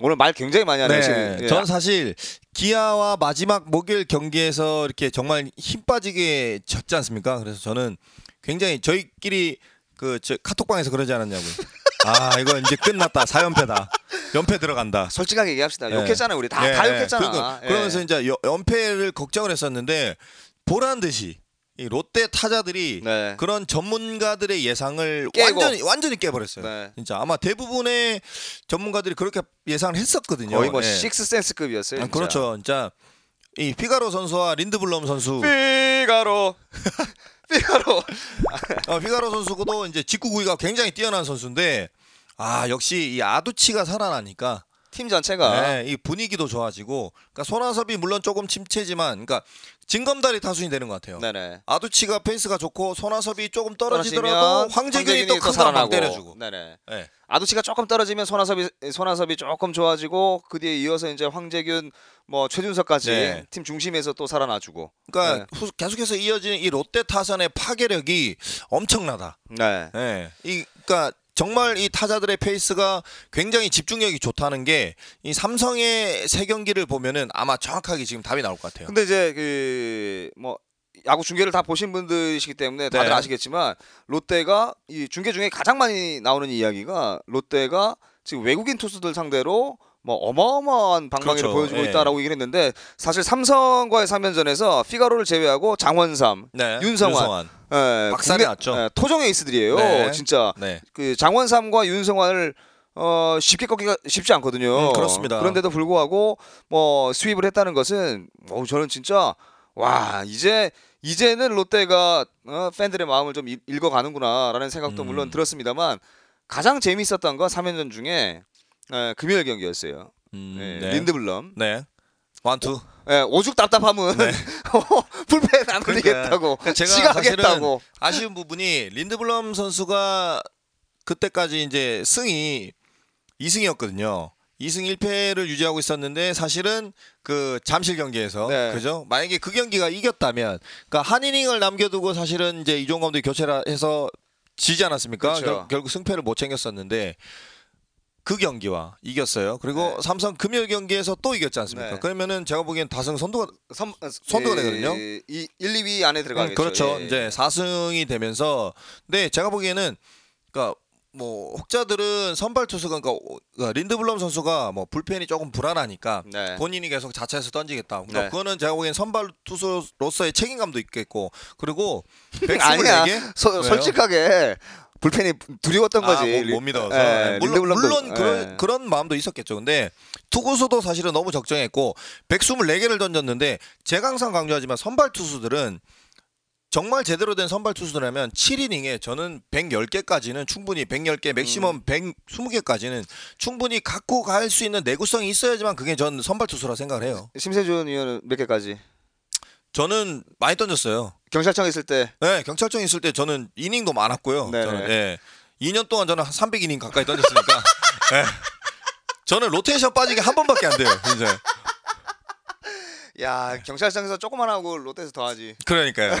오늘 말 굉장히 많이 하네요. 지금. 예. 전 사실 기아와 마지막 목요일 경기에서 이렇게 정말 힘 빠지게 졌지 않습니까? 그래서 저는 굉장히 저희끼리 그저 카톡방에서 그러지 않았냐고요. 아 이거 이제 끝났다. 4연패다. 연패 들어간다. 솔직하게 얘기합시다. 예. 욕했잖아요. 우리 다, 예, 다 예. 욕했잖아. 그러니까 예. 그러면서 이제 여- 연패를 걱정을 했었는데 보란 듯이 이 롯데 타자들이 네. 그런 전문가들의 예상을 깨고. 완전히 완전히 깨버렸어요. 네. 진짜 아마 대부분의 전문가들이 그렇게 예상을 했었거든요. 거의 뭐 예. 식스센스급이었어요. 아. 그렇죠. 진짜 이 피가로 선수와 린드블럼 선수, 피가로 피가로. 어, 피가로 선수도 이제 직구 구위가 굉장히 뛰어난 선수인데 아 역시 이 아두치가 살아나니까 팀 전체가 네, 이 분위기도 좋아지고 그러니까 손아섭이 물론 조금 침체지만 그러니까 징검다리 타순이 되는 것 같아요. 네네. 아두치가 페이스가 좋고 손아섭이 조금 떨어지더라도 황재균이 또 큰 한방 때려주고. 네네. 네. 아두치가 조금 떨어지면 손아섭이 손아섭이 조금 좋아지고 그 뒤에 이어서 이제 황재균 뭐 최준석까지 네. 팀 중심에서 또 살아나주고. 그러니까 후- 계속해서 이어지는 이 롯데 타선의 파괴력이 엄청나다. 네. 예. 이 그러니까 정말 이 타자들의 페이스가 굉장히 집중력이 좋다는 게 이 삼성의 세 경기를 보면은 아마 정확하게 지금 답이 나올 것 같아요. 근데 이제 그 뭐 야구 중계를 다 보신 분들이시기 때문에 다들 네. 아시겠지만 롯데가 이 중계 중에 가장 많이 나오는 이야기가 롯데가 지금 외국인 투수들 상대로 뭐 어마어마한 방망이를 그렇죠. 보여주고 예. 있다라고 얘기를 했는데 사실 삼성과의 3연전에서 피가로를 제외하고 장원삼, 네. 윤성환. 예, 박살이 났죠. 예, 토종 에이스들이에요. 네. 진짜 네. 그 장원삼과 윤성환을 어 쉽게 꺾기가 쉽지 않거든요. 음, 그렇습니다. 그런데도 불구하고 뭐 수입을 했다는 것은 어 저는 진짜 와 이제 이제는 롯데가 어, 팬들의 마음을 좀 읽- 읽어가는구나라는 생각도 음. 물론 들었습니다만 가장 재미있었던 건 3연전 중에 에, 금요일 경기였어요. 음, 예, 네. 린드블럼 네. 원투. 예, 오죽 답답함은 불펜 안 올리겠다고 그러니까 제가 하겠다고 아쉬운 부분이 린드블럼 선수가 그때까지 이제 승이 2승이었거든요. 2승 1패를 유지하고 있었는데 사실은 그 잠실 경기에서 네. 그죠? 만약에 그 경기가 이겼다면 그러니까 한 이닝을 남겨두고 사실은 이제 이종 감독이 교체를 해서 지지 않았습니까? 그렇죠. 결, 결국 승패를 못 챙겼었는데 그 경기와 이겼어요. 그리고 네. 삼성 금요일 경기에서 또 이겼지 않습니까? 네. 그러면은 제가 보기엔 다승 선두가 선, 선두가 예, 되거든요. 이 1, 2위 안에 들어가겠죠. 음, 그렇죠. 예, 이제 4승이 되면서 근데 제가 보기에는 그러니까 뭐 혹자들은 선발 투수가 그러니까 그러니까 린드블럼 선수가 뭐 불펜이 조금 불안하니까 네. 본인이 계속 자체에서 던지겠다. 그러니까 네. 그거는 제가 보기엔 선발 투수로서의 책임감도 있겠고 그리고 아니야. 124개 서- 왜요? 솔직하게 불펜이 두려웠던 거지. 아, 못, 리- 못 믿어서 예, 물론, 물론 그런 예. 그런 마음도 있었겠죠. 근데 투구수도 사실은 너무 적정했고 124개를 던졌는데 제가 항상 강조하지만 선발 투수들은 정말 제대로 된 선발 투수들이라면 7이닝에 저는 110개까지는 충분히 110개 맥시멈 120개까지는 충분히 갖고 갈 수 있는 내구성이 있어야지만 그게 전 선발 투수라 생각을 해요. 심세준 의원은 몇 개까지? 저는 많이 던졌어요. 경찰청 있을 때 네, 경찰청 있을 때 저는 이닝도 많았고요. 네네. 저는 예. 2년 동안 저는 한 300이닝 가까이 던졌으니까. 예. 저는 로테이션 빠지게 한 번밖에 안 돼요. 이제. 야, 경찰청에서 조금만 하고 롯데에서 더 하지. 그러니까요.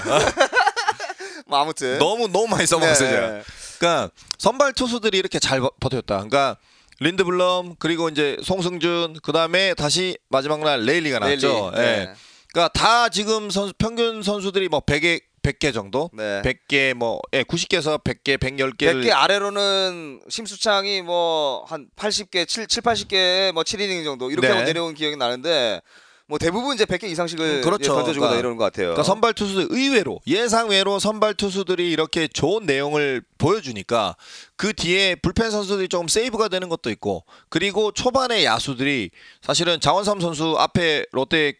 뭐 아무튼 너무 너무 많이 써먹었어요. 네. 그러니까 선발 투수들이 이렇게 잘 버- 버텼다. 그러니까 린드블럼 그리고 이제 송승준 그 다음에 다시 마지막 날 레일리가 나왔죠. 레일리. 예. 네. 그러니까 다 지금 선수, 평균 선수들이 뭐 100개 100개 정도? 네. 100개 뭐 예, 90개에서 100개, 110개를 100개 아래로는 심수창이 뭐 한 80개, 7, 7 80개 뭐 7이닝 정도 이렇게 네. 하고 내려온 기억이 나는데 뭐 대부분 이제 100개 이상씩을 음, 그렇죠. 이제 던져주고 그러니까- 이러는 것 같아요. 그러니까 선발 투수들 의외로 예상 외로 선발 투수들이 이렇게 좋은 내용을 보여주니까 그 뒤에 불펜 선수들이 조금 세이브가 되는 것도 있고 그리고 초반에 야수들이 사실은 장원삼 선수 앞에 롯데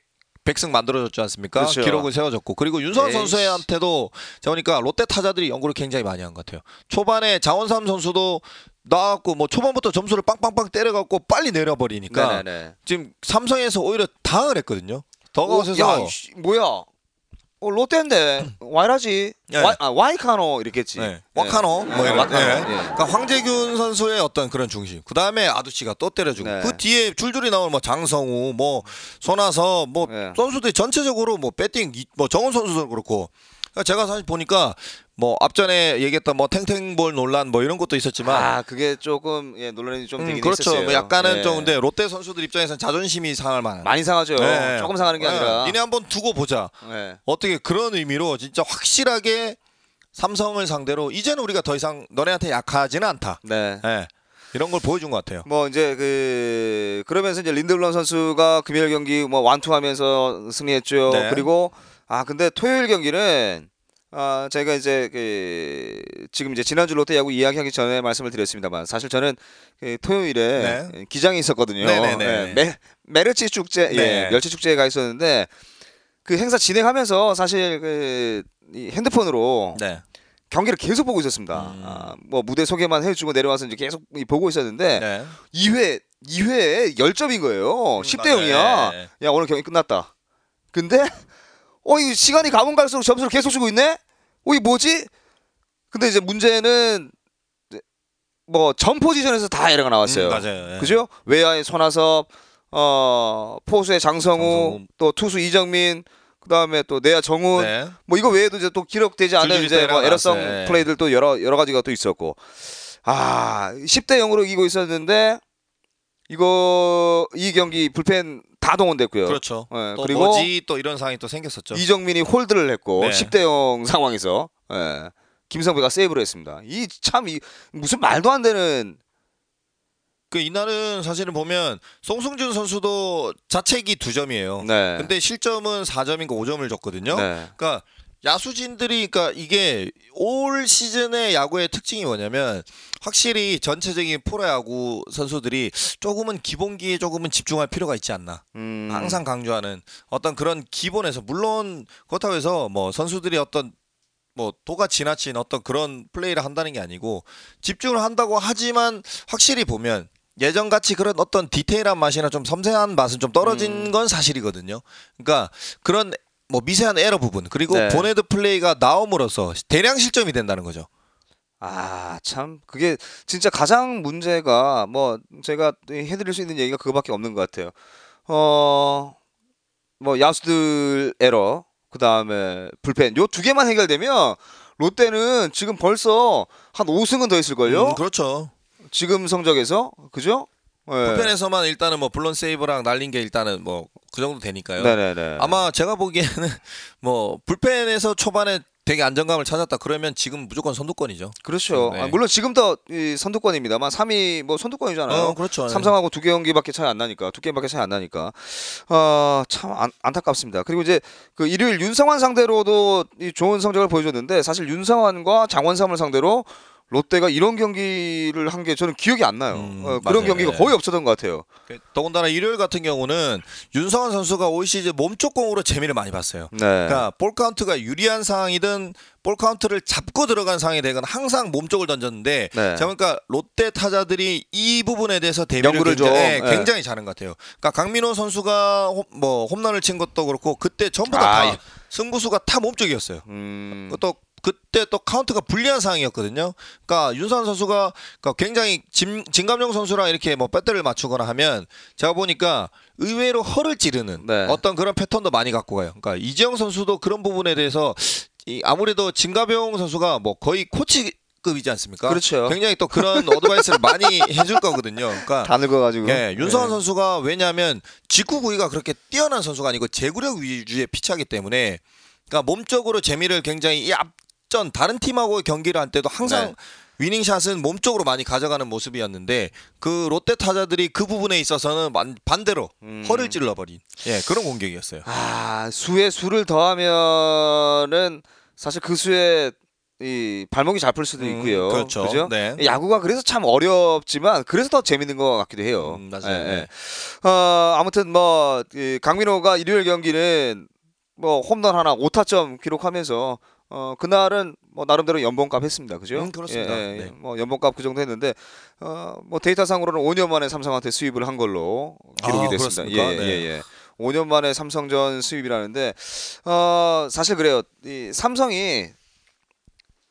백승 만들어줬지 않습니까? 그렇죠. 기록을 세워줬고 그리고 에이씨. 선수한테도 제가 보니까 롯데 타자들이 연구를 굉장히 많이 한 것 같아요. 초반에 장원삼 선수도 나왔고 뭐 초반부터 점수를 빵빵빵 때려갖고 빨리 내려버리니까 네네네. 지금 삼성에서 오히려 당황을 했거든요. 어, 더그아웃에서 뭐야? 어, 롯데인데 와 이라지? 네. 와이, 아, 와 이카노 이랬겠지. 네. 와카노 네. 뭐 이런 와카노. 네. 예. 그러니까 황재균 선수의 어떤 그런 중심. 그 다음에 아두치가 또 때려주고 네. 그 뒤에 줄줄이 나오는 뭐 장성우, 뭐 손아섭, 뭐 네. 선수들 전체적으로 뭐 배팅 이- 뭐 정은 선수도 그렇고. 그러니까 제가 사실 보니까 뭐 앞전에 얘기했던 뭐 탱탱볼 논란 뭐 이런 것도 있었지만. 아, 그게 조금 예, 논란이 좀 음, 되긴 그렇죠. 했었어요. 뭐 약간은 예. 좀 근데 롯데 선수들 입장에서는 자존심이 상할 만한. 많이 상하죠. 네. 조금 상하는 게 네. 아니라. 니네 한번 두고 보자. 예. 어떻게 그런 의미로 진짜 확실하게 삼성을 상대로 이제는 우리가 더 이상 너네한테 약하지는 않다. 네. 예. 이런 걸 보여준 것 같아요. 뭐 이제 그 그러면서 이제 린드블럼 선수가 금요일 경기 뭐 완투하면서 승리했죠. 네. 그리고 아 근데 토요일 경기는 아 제가 이제 그 지금 이제 지난주 롯데 야구 이야기하기 전에 말씀을 드렸습니다만 사실 저는 그 토요일에 네. 기장에 있었거든요. 네네네. 예, 메, 메르치 축제, 예, 네. 멸치 축제에 가 있었는데 그 행사 진행하면서 사실 그 이 핸드폰으로 네. 경기를 계속 보고 있었습니다. 음. 아, 뭐 무대 소개만 해주고 내려와서 이제 계속 이 보고 있었는데 네. 2회 2회에 10점인 거예요. 10대 맞아요. 0이야. 네. 야, 오늘 경기 끝났다. 근데 어, 이 시간이 가면 갈수록 점수를 계속 주고 있네? 어, 이 뭐지? 근데 이제 문제는 뭐 전 포지션에서 다 에러가 나왔어요. 음, 맞아요. 예. 그죠? 외야의 손아섭, 어, 포수의 장성우, 장성우. 또 투수 이정민, 그 다음에 또 내야 정훈, 네. 뭐 이거 외에도 이제 또 기록되지 않은 이제 또뭐 에러성. 예. 플레이들도 여러 여러 가지가 또 있었고 아 10대 0으로 이기고 있었는데 이거 이 경기 불펜 다 동원됐고요. 그렇죠. 예, 또 그리고 뭐지 또 이런 상황이 또 생겼었죠. 이정민이 홀드를 했고 네. 10대 0 상황에서 예, 김성배가 세이브를 했습니다. 이 참 이 무슨 말도 안 되는 그 이날은 사실은 보면 송승준 선수도 자책이 두 점이에요. 네. 근데 실점은 4점인가 5점을 줬거든요. 네. 그러니까 야수진들이 그러니까 이게 올 시즌의 야구의 특징이 뭐냐면 확실히 전체적인 프로야구 선수들이 조금은 기본기에 조금은 집중할 필요가 있지 않나. 음, 항상 강조하는 어떤 그런 기본에서 물론 그렇다고 해서 뭐 선수들이 어떤 뭐 도가 지나친 어떤 그런 플레이를 한다는 게 아니고 집중을 한다고 하지만 확실히 보면 예전 같이 그런 어떤 디테일한 맛이나 좀 섬세한 맛은 좀 떨어진 건 사실이거든요. 그러니까 그런 뭐 미세한 에러 부분 그리고 네. 보네드 플레이가 나옴으로써 대량 실점이 된다는 거죠. 아, 참 그게 진짜 가장 문제가 뭐 제가 해드릴 수 있는 얘기가 그거밖에 없는 것 같아요. 어, 뭐 야수들 에러, 그 다음에 불펜 요 두 개만 해결되면 롯데는 지금 벌써 한 5승은 더 있을 걸요. 음, 그렇죠. 지금 성적에서 그죠? 예. 불펜에서만 일단은 뭐 블론 세이브랑 날린 게 일단은 뭐 그 정도 되니까요. 네네네. 아마 제가 보기에는 뭐 불펜에서 초반에 되게 안정감을 찾았다 그러면 지금 무조건 선두권이죠. 그렇죠. 네. 아, 물론 지금도 이 선두권입니다만 3위 뭐 선두권이잖아요. 어, 그렇죠. 삼성하고 두 경기밖에 차이 안 나니까 두 게임밖에 차이 안 나니까 어 참 안타깝습니다. 그리고 이제 그 일요일 윤성환 상대로도 이 좋은 성적을 보여줬는데 사실 윤성환과 장원삼을 상대로 롯데가 이런 경기를 한 게 저는 기억이 안 나요. 음, 어, 그런 맞아요. 경기가 네. 거의 없었던 것 같아요. 그 더군다나 일요일 같은 경우는 윤성환 선수가 올 시즌 몸쪽 공으로 재미를 많이 봤어요. 네. 그러니까 볼 카운트가 유리한 상황이든 볼 카운트를 잡고 들어간 상황이 되건 항상 몸쪽을 던졌는데 네. 자 그러니까 롯데 타자들이 이 부분에 대해서 대비를 굉장히, 좀, 예, 예. 굉장히 잘한 것 같아요. 그러니까 강민호 선수가 홈, 뭐 홈런을 친 것도 그렇고 그때 전부 다, 아, 다 예. 승부수가 다 몸쪽이었어요. 음, 또 그때 또 카운트가 불리한 상황이었거든요. 그러니까 윤성환 선수가 그러니까 굉장히 진, 진갑용 선수랑 이렇게 뭐 배터리를 맞추거나 하면 제가 보니까 의외로 허를 찌르는 네. 어떤 그런 패턴도 많이 갖고 가요. 그러니까 이지영 선수도 그런 부분에 대해서 이 아무래도 진갑용 선수가 뭐 거의 코치 급이지 않습니까? 그렇죠. 굉장히 또 그런 어드바이스를 많이 해줄 거거든요. 그러니까 다 늙어가지고. 예, 윤성환 네. 선수가 왜냐하면 직구 구위가 그렇게 뛰어난 선수가 아니고 제구력 위주의 피차기 때문에 그러니까 몸쪽으로 재미를 굉장히 이 앞 전 다른 팀하고 경기를 할 때도 항상 네. 위닝샷은 몸쪽으로 많이 가져가는 모습이었는데 그 롯데 타자들이 그 부분에 있어서는 만- 반대로 음. 허를 찔러버린 예 그런 공격이었어요. 아 수에 수를 더하면은 사실 그 수에 이 발목이 잡힐 수도 음, 있고요. 그렇죠. 그죠? 네. 야구가 그래서 참 어렵지만 그래서 더 재밌는 것 같기도 해요. 음, 맞아요. 예, 예. 네. 어, 아무튼 뭐 이, 강민호가 일요일 경기는 뭐 홈런 하나 5타점 기록하면서 어 그날은 뭐 나름대로 연봉값 했습니다. 그죠? 음, 그렇습니다. 예, 예. 네. 뭐 연봉값 그 정도 했는데 어뭐 데이터상으로는 5년 만에 삼성한테 수입을 한 걸로 기록이 아, 됐습니다. 그렇습니까? 예, 네. 예, 예. 5년 만에 삼성전 수입이라는데 어 사실 그래요. 이 삼성이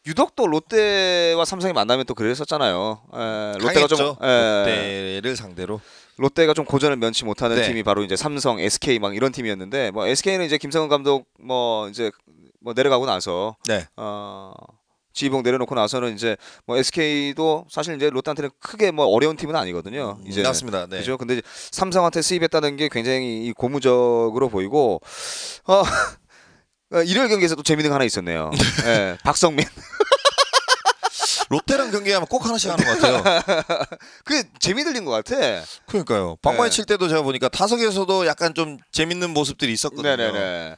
유독 또 롯데와 삼성이 만나면 또 그랬었잖아요. 에, 롯데가 좀 강했죠. 에, 롯데를 상대로 롯데가 좀 고전을 면치 못하는 네. 팀이 바로 이제 삼성, SK 막 이런 팀이었는데 뭐 SK는 이제 김성은 감독 뭐 이제 뭐 내려가고 나서 네. 어 지휘봉 내려놓고 나서는 이제 뭐 SK도 사실 이제 롯데한테는 크게 뭐 어려운 팀은 아니거든요. 이제 맞습니다. 네. 그죠? 근데 이제 삼성한테 수입했다는 게 굉장히 이 고무적으로 보이고 어 어, 일요일 경기에서 또 재밌는 거 하나 있었네요. 예, 박성민. 롯데랑 경기하면 꼭 하나씩 하는 것 같아요. 그 재미 들린 것 같아. 그러니까요. 방망이 네. 칠 때도 제가 보니까 타석에서도 약간 좀 재밌는 모습들이 있었거든요. 네네네.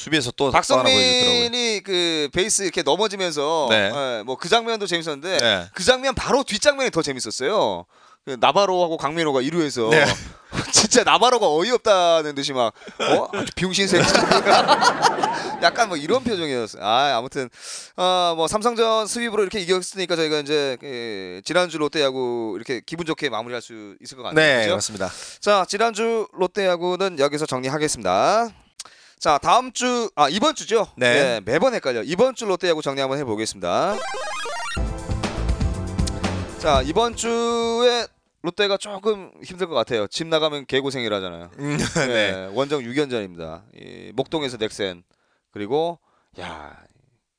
수비에서 또. 박성민이 그 베이스 이렇게 넘어지면서 네. 뭐그 장면도 재밌었는데 네. 그 장면 바로 뒷 장면이 더 재밌었어요. 그 나바로하고 강민호가 1루에서 네. 진짜 나바로가 어이없다는 듯이 막 어? 아주 비용신색 약간 뭐 이런 표정이었어요. 아 아무튼 어 뭐 삼성전 스윕으로 이렇게 이겼으니까 저희가 이제 그 지난주 롯데야구 이렇게 기분 좋게 마무리할 수 있을 것 같네요. 네, 그죠? 맞습니다. 자 지난주 롯데야구는 여기서 정리하겠습니다. 자 다음 주 아 이번 주죠. 네. 매번 헷갈려. 이번 주 롯데야구 정리 한번 해보겠습니다. 자 이번 주에 롯데가 조금 힘들 것 같아요. 집 나가면 개고생이라잖아요. 음, 네. 네. 원정 6연전입니다. 이 목동에서 넥센 그리고 야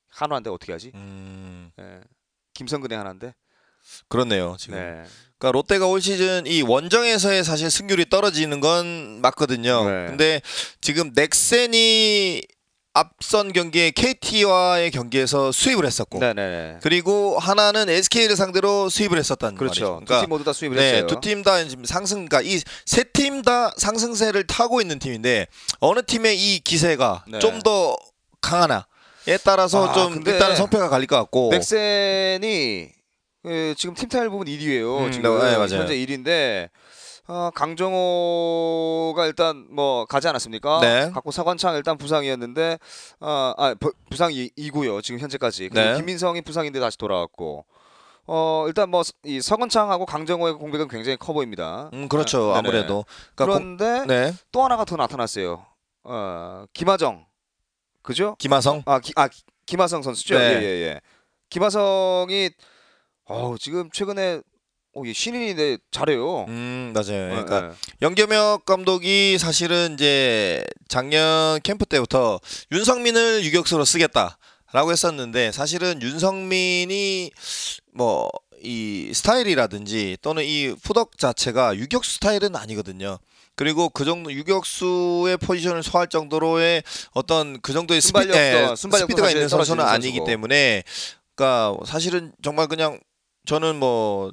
한화인데 어떻게 하지? 음, 예. 김성근의 하나인데. 그렇네요. 지금. 네. 그러니까 롯데가 올 시즌 이 원정에서의 사실 승률이 떨어지는 건 맞거든요. 네. 근데 지금 넥센이 앞선 경기에 KT와의 경기에서 수입을 했었고 네네네. 그리고 하나는 SK를 상대로 수입을 했었단 그렇죠. 말이죠. 두팀 모두 다 수입을 네, 했어요. 두 팀 다 지금 상승, 그러니까 이 세 팀 다 상승세를 타고 있는 팀인데 어느 팀의 이 기세가 네. 좀더 강하나에 따라서 아, 좀 일단은 성패가 갈릴 것 같고. 넥센이 그 지금 팀 타일 부분 1위예요. 음, 지금 네. 현재 1위인데 아, 강정호가 일단 뭐 가지 않았습니까? 네. 갖고 사관창 일단 부상이었는데 아, 아 부- 부상이 이고요. 지금 현재까지. 네. 김민성이 부상인데 다시 돌아왔고. 어 일단 뭐 이 서건창하고 강정호의 공백은 굉장히 커 보입니다. 음, 그렇죠. 아. 아무래도. 그러니까 그런데 공- 네. 또 하나가 더 나타났어요. 어 김하정, 그죠? 김하성. 아, 기, 아 기- 김하성 선수죠. 네. 예, 예, 예. 김하성이 어, 지금 최근에 어, 얘 신인인데 잘해요. 음, 맞아요. 그러니까 예, 예. 영겸혁 감독이 사실은 이제 작년 캠프 때부터 윤성민을 유격수로 쓰겠다라고 했었는데 사실은 윤성민이 뭐 이 스타일이라든지 또는 이 푸덕 자체가 유격수 스타일은 아니거든요. 그리고 그 정도 유격수의 포지션을 소화할 정도로의 어떤 그 정도의 스피, 순발력도- 예, 스피드가 있는 선수는 아니기. 때문에 그러니까 사실은 정말 그냥 저는 뭐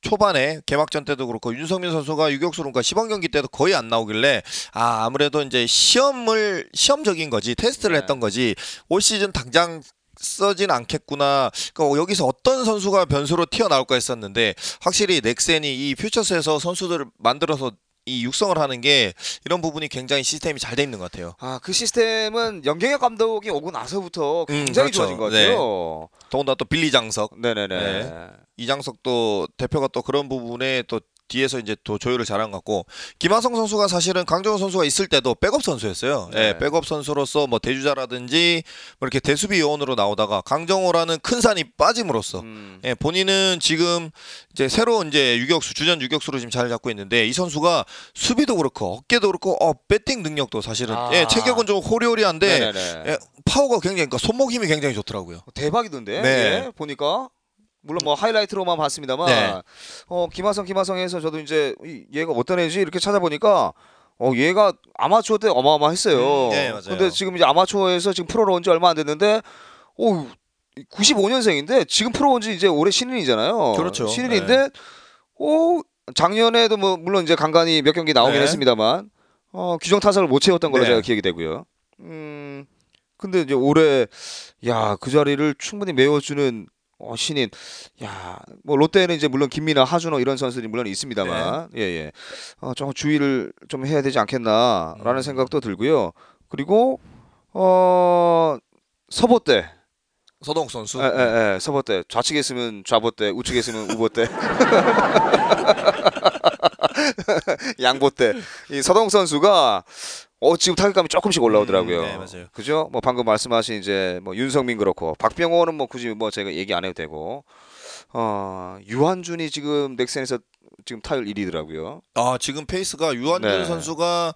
초반에 개막전 때도 그렇고 윤성민 선수가 유격수로 그러니까 시범 경기 때도 거의 안 나오길래 아 아무래도 이제 시험을 시험적인 거지 테스트를 네. 했던 거지 올 시즌 당장 써진 않겠구나. 그러니까 여기서 어떤 선수가 변수로 튀어나올까 했었는데 확실히 넥센이 이 퓨처스에서 선수들을 만들어서 이 육성을 하는 게 이런 부분이 굉장히 시스템이 잘 돼 있는 것 같아요. 아, 그 시스템은 영경혁 감독이 오고 나서부터 음, 굉장히 그렇죠. 좋아진 것 같아요. 더군다나 또 빌리 장석, 네, 네, 네. 네. 이장석도 대표가 또 그런 부분에 또 뒤에서 이제 또 조율을 잘한 것 같고 김하성 선수가 사실은 강정호 선수가 있을 때도 백업 선수였어요. 네. 예, 백업 선수로서 뭐 대주자라든지 뭐 이렇게 대수비 요원으로 나오다가 강정호라는 큰 산이 빠짐으로써 음. 예, 본인은 지금 이제 새로 이제 유격수 주전 유격수로 지금 자리 잡고 있는데 이 선수가 수비도 그렇고 어깨도 그렇고 어 배팅 능력도 사실은 아. 예, 체격은 좀 호리호리한데. 예, 파워가 굉장히 그러니까 손목 힘이 굉장히 좋더라고요. 대박이던데. 네. 예, 보니까 물론 뭐 하이라이트로만 봤습니다만 네. 어 김하성 김하성에서 저도 이제 이- 얘가 어떤 애지 이렇게 찾아보니까 어 얘가 아마추어 때 어마어마했어요. 음, 네, 맞아요. 근데 지금 이제 아마추어에서 지금 프로로 온 지 얼마 안 됐는데 오 95년생인데 지금 프로 온 지 이제 올해 신인이잖아요. 그렇죠. 신인인데 오 작년에도 뭐 물론 이제 간간히 몇 경기 나오긴 네. 했습니다만 어 규정 타석을 못 채웠던 걸로 네. 제가 기억이 되고요. 음 근데 이제 올해 야 그 자리를 충분히 메워주는 어, 신인. 야, 뭐 롯데는 이제 물론 김민아, 하준호 이런 선수들이 물론 있습니다만, 예, 예. 어, 좀 주의를 좀 해야 되지 않겠나라는 음. 생각도 들고요. 그리고 어 서보대, 서동욱 선수. 예, 예, 예, 서보대. 좌측에 있으면 좌보대, 우측에 있으면 우보대, 양보대. 이 서동 선수가 어 지금 타격감이 조금씩 올라오더라고요. 음, 네, 맞아요. 그죠? 뭐 방금 말씀하신 이제 뭐 윤성민 그렇고 박병호는 뭐 굳이 뭐 제가 얘기 안 해도 되고 어 유한준이 지금 넥센에서 지금 타율 1위더라고요. 아 지금 페이스가 유한준 네. 선수가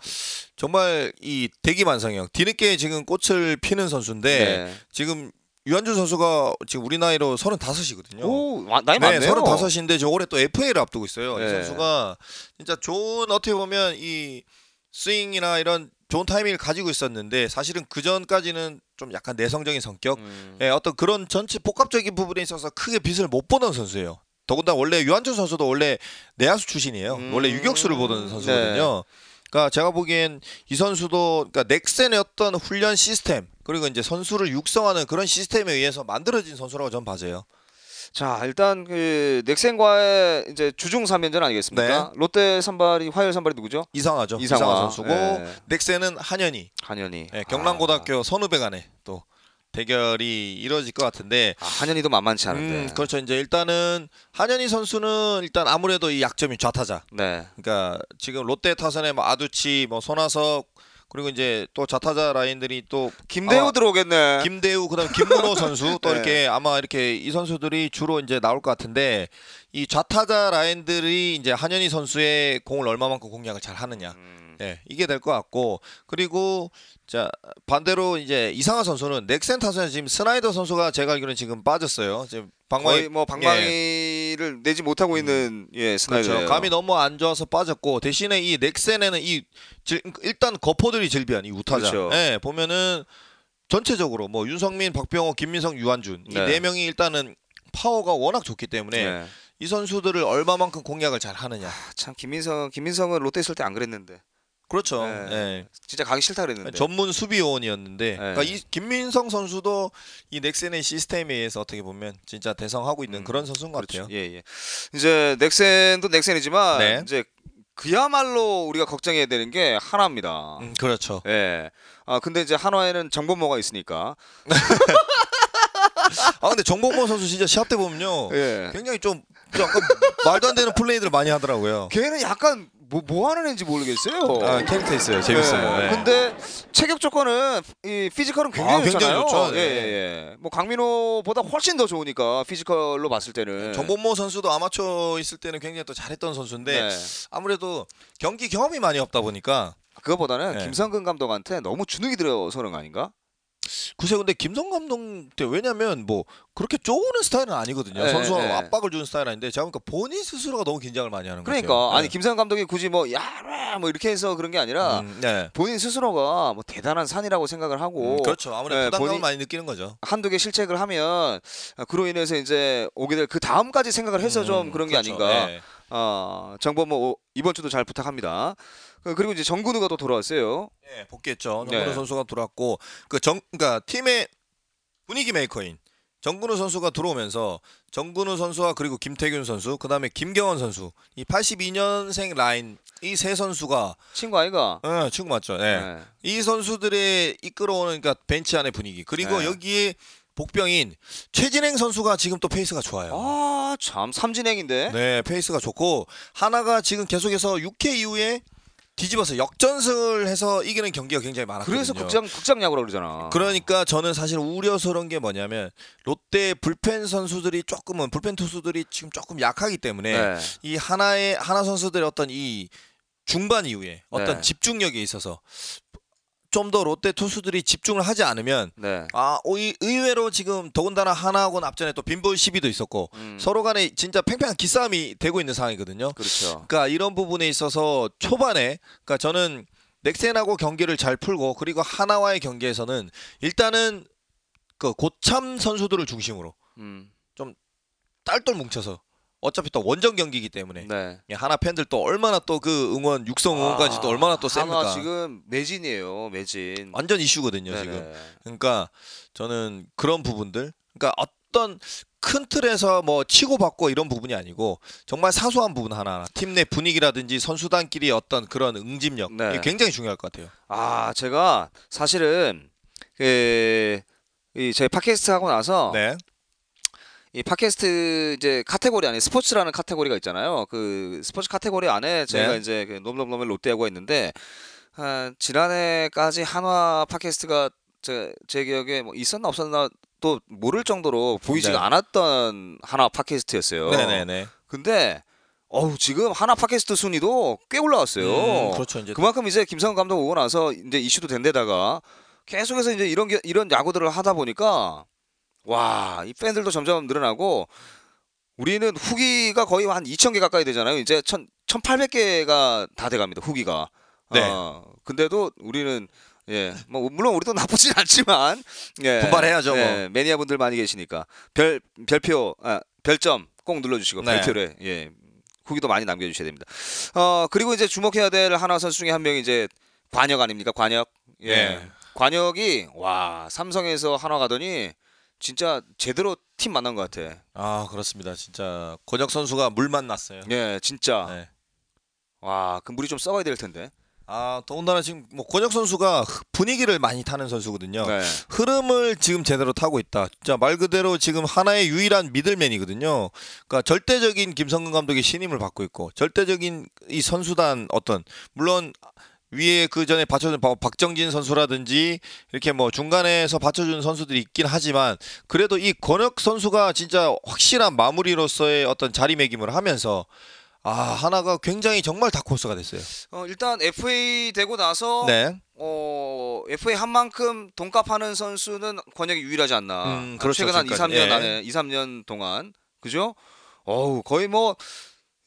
정말 이 대기만성형 뒤늦게 지금 꽃을 피는 선수인데 네. 지금 유한준 선수가 지금 우리 나이로 35이거든요. 오 와- 나이 네, 많네요. 35인데 저 올해 또 FA를 앞두고 있어요. 이 네. 선수가 진짜 좋은 어떻게 보면 이 스윙이나 이런 좋은 타이밍을 가지고 있었는데 사실은 그 전까지는 좀 약간 내성적인 성격, 음. 예, 어떤 그런 전체 복합적인 부분에 있어서 크게 빛을 못 보던 선수예요. 더군다나 원래 유한준 선수도 원래 내야수 출신이에요. 음. 원래 유격수를 보던 선수거든요. 네. 그러니까 제가 보기엔 이 선수도 그러니까 넥센의 어떤 훈련 시스템 그리고 이제 선수를 육성하는 그런 시스템에 의해서 만들어진 선수라고 저는 봐져요. 자 일단 그 넥센과의 이제 주중 3연전 아니겠습니까? 네. 롯데 선발이 화요일 선발이 누구죠? 이상하죠. 이상화. 이상화, 선수고 예. 넥센은 한현희, 한현희. 예, 경남고등학교 선후배 간에 또 대결이 이루어질 것 같은데 아, 한현희도 만만치 않은데. 음, 그렇죠. 이제 일단은 한현희 선수는 일단 아무래도 이 약점이 좌타자. 네. 그러니까 지금 롯데 타선에 뭐 아두치, 뭐 손아섭 그리고 이제 또 좌타자 라인들이 또 김대우 아, 들어오겠네. 김대우 그다음 김문호 선수 또 네. 이렇게 아마 이렇게 이 선수들이 주로 이제 나올 것 같은데 이 좌타자 라인들이 이제 한현희 선수의 공을 얼마만큼 공략을 잘 하느냐. 음, 예, 이게 될 것 같고 그리고 자 반대로 이제 이상화 선수는 넥센 타선에 지금 스나이더 선수가 제가 알기로는 지금 빠졌어요. 지금 방망이 거의 뭐 방망이를 내지 못하고 있는 예 스나이더예요. 그렇죠. 감이 너무 안 좋아서 빠졌고 대신에 이 넥센에는 이 즐- 일단 거포들이 즐비한 이 우타자. 그렇죠. 예, 보면은 전체적으로 뭐 윤석민, 박병호, 김민성, 유한준 이 네. 네 명이 일단은 파워가 워낙 좋기 때문에 네. 이 선수들을 얼마만큼 공략을 잘 하느냐. 참 김민성 김민성은 롯데 있을 때 안 그랬는데 그렇죠. 네. 예. 진짜 가기 싫다 그랬는데. 전문 수비 요원이었는데 그러니까 네. 이 김민성 선수도 이 넥센의 시스템에 의해서 어떻게 보면 진짜 대성하고 있는 음, 그런 선수인 것 그렇죠. 같아요. 예, 예. 이제 넥센도 넥센이지만 네. 이제 그야말로 우리가 걱정해야 되는 게 하나입니다. 음, 그렇죠. 예. 아 근데 이제 한화에는 정보모가 있으니까. 아 근데 정복모 선수 진짜 시합 때 보면요. 예. 굉장히 좀 약간 말도 안 되는 플레이들을 많이 하더라고요. 걔는 약간 뭐, 뭐 하는 애인지 모르겠어요. 아 캐릭터 있어요. 재밌어요. 예. 네. 근데 체격 조건은 이 피지컬은 굉장히 아, 굉장히 좋잖아요. 좋죠. 예, 네. 예, 예. 뭐 강민호보다 훨씬 더 좋으니까 피지컬로 봤을 때는. 정범모 선수도 아마추어 있을 때는 굉장히 또 잘했던 선수인데 네. 아무래도 경기 경험이 많이 없다 보니까 그거보다는 네. 김성근 감독한테 너무 주눅이 들어서 그런 거 아닌가? 글쎄 근데 김성 감독 때 왜냐면 뭐 그렇게 쪼우는 스타일은 아니거든요. 네, 선수하고 네. 압박을 주는 스타일 아닌데 제가 보니까 본인 스스로가 너무 긴장을 많이 하는 것 그러니까 같아요. 아니 김성근 감독이 굳이 뭐 야뭐 뭐 이렇게 해서 그런 게 아니라 음, 네. 본인 스스로가 뭐 대단한 산이라고 생각을 하고 음, 그렇죠. 아무래도 네, 부담감을 많이 느끼는 거죠. 한두 개 실책을 하면 아, 그로 인해서 이제 오게 될 그 다음까지 생각을 해서 좀 음, 그런 게 그렇죠. 아닌가. 네. 어, 정보 뭐 이번 주도 잘 부탁합니다. 그- 그리고 이제 정근우가 또 돌아왔어요. 네, 복귀했죠. 네. 정근우 선수가 들어왔고 그 정 그러니까 팀의 분위기 메이커인 정근우 선수가 들어오면서 정근우 선수와 그리고 김태균 선수, 그다음에 김경언 선수 이 82년생 라인 이 세 선수가 친구 아이가. 어, 친구 맞죠? 네. 네. 이 선수들의 이끌어오는 그러니까 벤치 안의 분위기 그리고 네. 여기에 복병인 최진행 선수가 지금 또 페이스가 좋아요. 아, 참 삼진행인데. 네, 페이스가 좋고 한화가 지금 계속해서 6회 이후에 뒤집어서 역전승을 해서 이기는 경기가 굉장히 많았거든요. 그래서 극장 극장 야구라고 그러잖아. 그러니까 저는 사실 우려스러운 게 뭐냐면 롯데 불펜 선수들이 조금은 불펜 투수들이 지금 조금 약하기 때문에 네. 이 하나의 하나 선수들의 어떤 이 중반 이후에 어떤 네. 집중력에 있어서 좀 더 롯데 투수들이 집중을 하지 않으면 네. 아 의- 의외로 지금 더군다나 하나하고는 앞전에 또 빈볼 시비도 있었고 음, 서로 간에 진짜 팽팽한 기싸움이 되고 있는 상황이거든요. 그렇죠. 그러니까 이런 부분에 있어서 초반에 그러니까 저는 넥센하고 경기를 잘 풀고 그리고 하나와의 경기에서는 일단은 그 고참 선수들을 중심으로 음. 딸똘 뭉쳐서 어차피 또 원정 경기이기 때문에 네. 예, 하나 팬들 또 얼마나 또 그 응원 육성 응원까지 또 얼마나 또 하나 셉니까? 지금 매진이에요. 매진. 완전 이슈거든요 네네. 지금. 그러니까 저는 그런 부분들, 그러니까 어떤 큰 틀에서 뭐 치고 받고 이런 부분이 아니고 정말 사소한 부분 하나, 팀내 분위기라든지 선수단끼리 어떤 그런 응집력 네. 굉장히 중요할 것 같아요. 아, 제가 사실은 그이제 팟캐스트 하고 나서 네, 이 팟캐스트 이제 카테고리 안에 스포츠라는 카테고리가 있잖아요. 그 스포츠 카테고리 안에 제가 네. 이제 그 놈놈놈의 롯데야구가 있는데 한 지난해까지 한화 팟캐스트가 제, 제 기억에 뭐 있었나 없었나 또 모를 정도로 보이지가 네. 않았던 한화 팟캐스트였어요. 네, 네, 네. 근데 어우 지금 한화 팟캐스트 순위도 꽤 올라왔어요. 음, 그렇죠. 이제 그만큼 이제 김성근 감독 오고 나서 이제 이슈도 된 데다가 계속해서 이제 이런 게, 이런 야구들을 하다 보니까 와, 이 팬들도 점점 늘어나고 우리는 후기가 거의 한 2,000개 가까이 되잖아요. 이제 1,000, 1,800개가 다 돼 갑니다. 후기가. 네. 어, 근데도 우리는 예, 뭐 물론 우리도 나쁘진 않지만 예, 분발해야죠, 뭐. 예, 매니아 분들 많이 계시니까 별 별표 아, 별점 꼭 눌러주시고 네. 별표를 예 후기도 많이 남겨주셔야 됩니다. 어 그리고 이제 주목해야 될 하나 선수 중에 한 명이 이제 관역 아닙니까? 관역. 예. 네. 관역이 와 삼성에서 한화 가더니 진짜 제대로 팀 만난 것 같아. 아 그렇습니다. 진짜 권혁 선수가 물 만 났어요. 예, 진짜. 네. 와, 그 물이 좀 썩어야 될 텐데. 아 더군다나 지금 뭐 권혁 선수가 흐- 분위기를 많이 타는 선수거든요. 네. 흐름을 지금 제대로 타고 있다. 진짜 말 그대로 지금 하나의 유일한 미들맨이거든요. 그러니까 절대적인 김성근 감독의 신임을 받고 있고 절대적인 이 선수단 어떤 물론 위에 그 전에 받쳐준 박- 박정진 선수라든지 이렇게 뭐 중간에서 받쳐준 선수들이 있긴 하지만 그래도 이 권혁 선수가 진짜 확실한 마무리로서의 어떤 자리매김을 하면서 아 하나가 굉장히 정말 다코스가 됐어요. 어, 일단 FA 되고 나서 네. 어, FA 한 만큼 돈값하는 선수는 권역이 유일하지 않나. 음, 그렇죠, 최근 한 2, 지금까지. 3년 예. 안에 2, 3년 동안. 그죠? 어우, 거의 뭐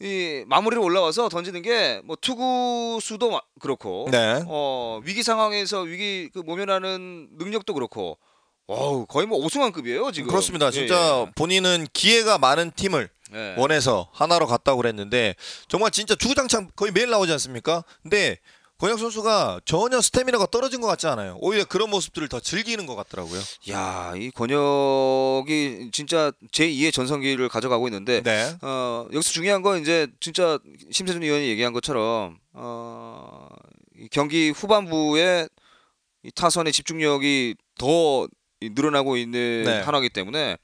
이 마무리로 올라와서 던지는 게 뭐 투구 수도 마- 그렇고 네. 어, 위기 상황에서 위기 그 모면하는 능력도 그렇고 어우, 거의 뭐 오승환급이에요, 지금. 그렇습니다. 예, 진짜 본인은 기회가 많은 팀을 예. 예. 원해서 하나로 갔다고 그랬는데 정말 진짜 주구장창 거의 매일 나오지 않습니까? 근데 권혁 선수가 전혀 스태미나가 떨어진 것 같지 않아요. 오히려 그런 모습들을 더 즐기는 것 같더라고요. 야, 이 권혁이 진짜 제2의 전성기를 가져가고 있는데 네. 어, 여기서 중요한 건 이제 진짜 심세준 의원이 얘기한 것처럼 어, 이 경기 후반부에 이 타선의 집중력이 더 이- 늘어나고 있는 네. 한화기 때문에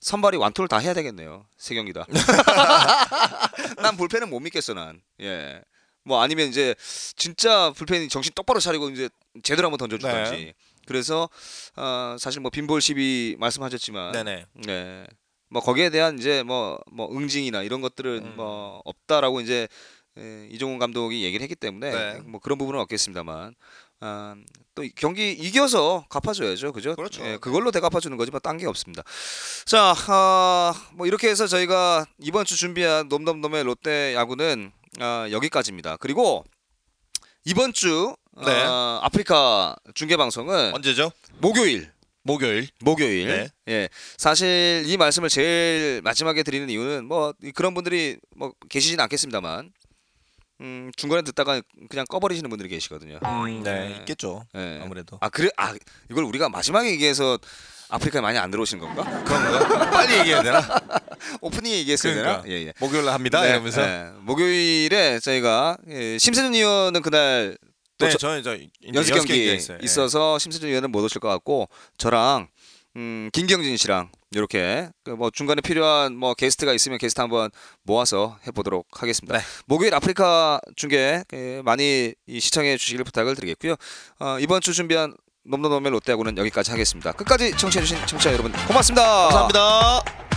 선발이 완투를 다 해야 되겠네요. 세 경기 다. 난 불펜은 못 믿겠어 난. 예. 뭐 아니면 이제 진짜 불펜이 정신 똑바로 차리고 이제 제대로 한번 던져주든지. 네. 그래서 어, 사실 뭐 빈볼 시비 말씀하셨지만 네네. 네. 뭐 거기에 대한 이제 뭐뭐 응징이나 이런 것들은 음. 뭐 없다라고 이제 에, 이종훈 감독이 얘기를 했기 때문에 네. 뭐 그런 부분은 없겠습니다만 아, 또이 경기 이겨서 갚아줘야죠, 그죠? 그렇죠. 예, 그걸로 대갚아주는 거지 뭐딴게 없습니다. 자, 아, 뭐 이렇게 해서 저희가 이번 주 준비한 놈놈놈의 롯데 야구는 아, 여기까지입니다. 그리고 이번 주 네. 아, 아프리카 중계 방송은 언제죠? 목요일 목요일. 목요일. 네. 예. 사실 이 말씀을 제일 마지막에 드리는 이유는 뭐 그런 분들이 뭐 계시진 않겠습니다만 음, 중간에 듣다가 그냥 꺼버리시는 분들이 계시거든요. 음, 네, 네. 있겠죠. 예. 아무래도. 아 그래 아 이걸 우리가 마지막에 얘기해서 아프리카에 많이 안 들어오시는 건가? 그런가? 빨리 얘기해야 되나? 오프닝에 얘기했어야 그러니까. 되나? 예, 예. 목요일 날 합니다. 네, 이러면서. 예. 목요일에 저희가 예, 심세준 의원은 그날 또 네, 저- 이제 연습 경기 있어요. 예. 있어서 심세준 의원은 못 오실 것 같고 저랑 음, 김경진 씨랑 이렇게 그뭐 중간에 필요한 뭐 게스트가 있으면 게스트 한번 모아서 해보도록 하겠습니다. 네. 목요일 아프리카 중계 예, 많이 이 시청해 주시길 부탁을 드리겠고요. 어, 이번 주 준비한 넘넘넘의 롯데야구는 여기까지 하겠습니다. 끝까지 청취해주신 청취자 여러분 고맙습니다. 감사합니다.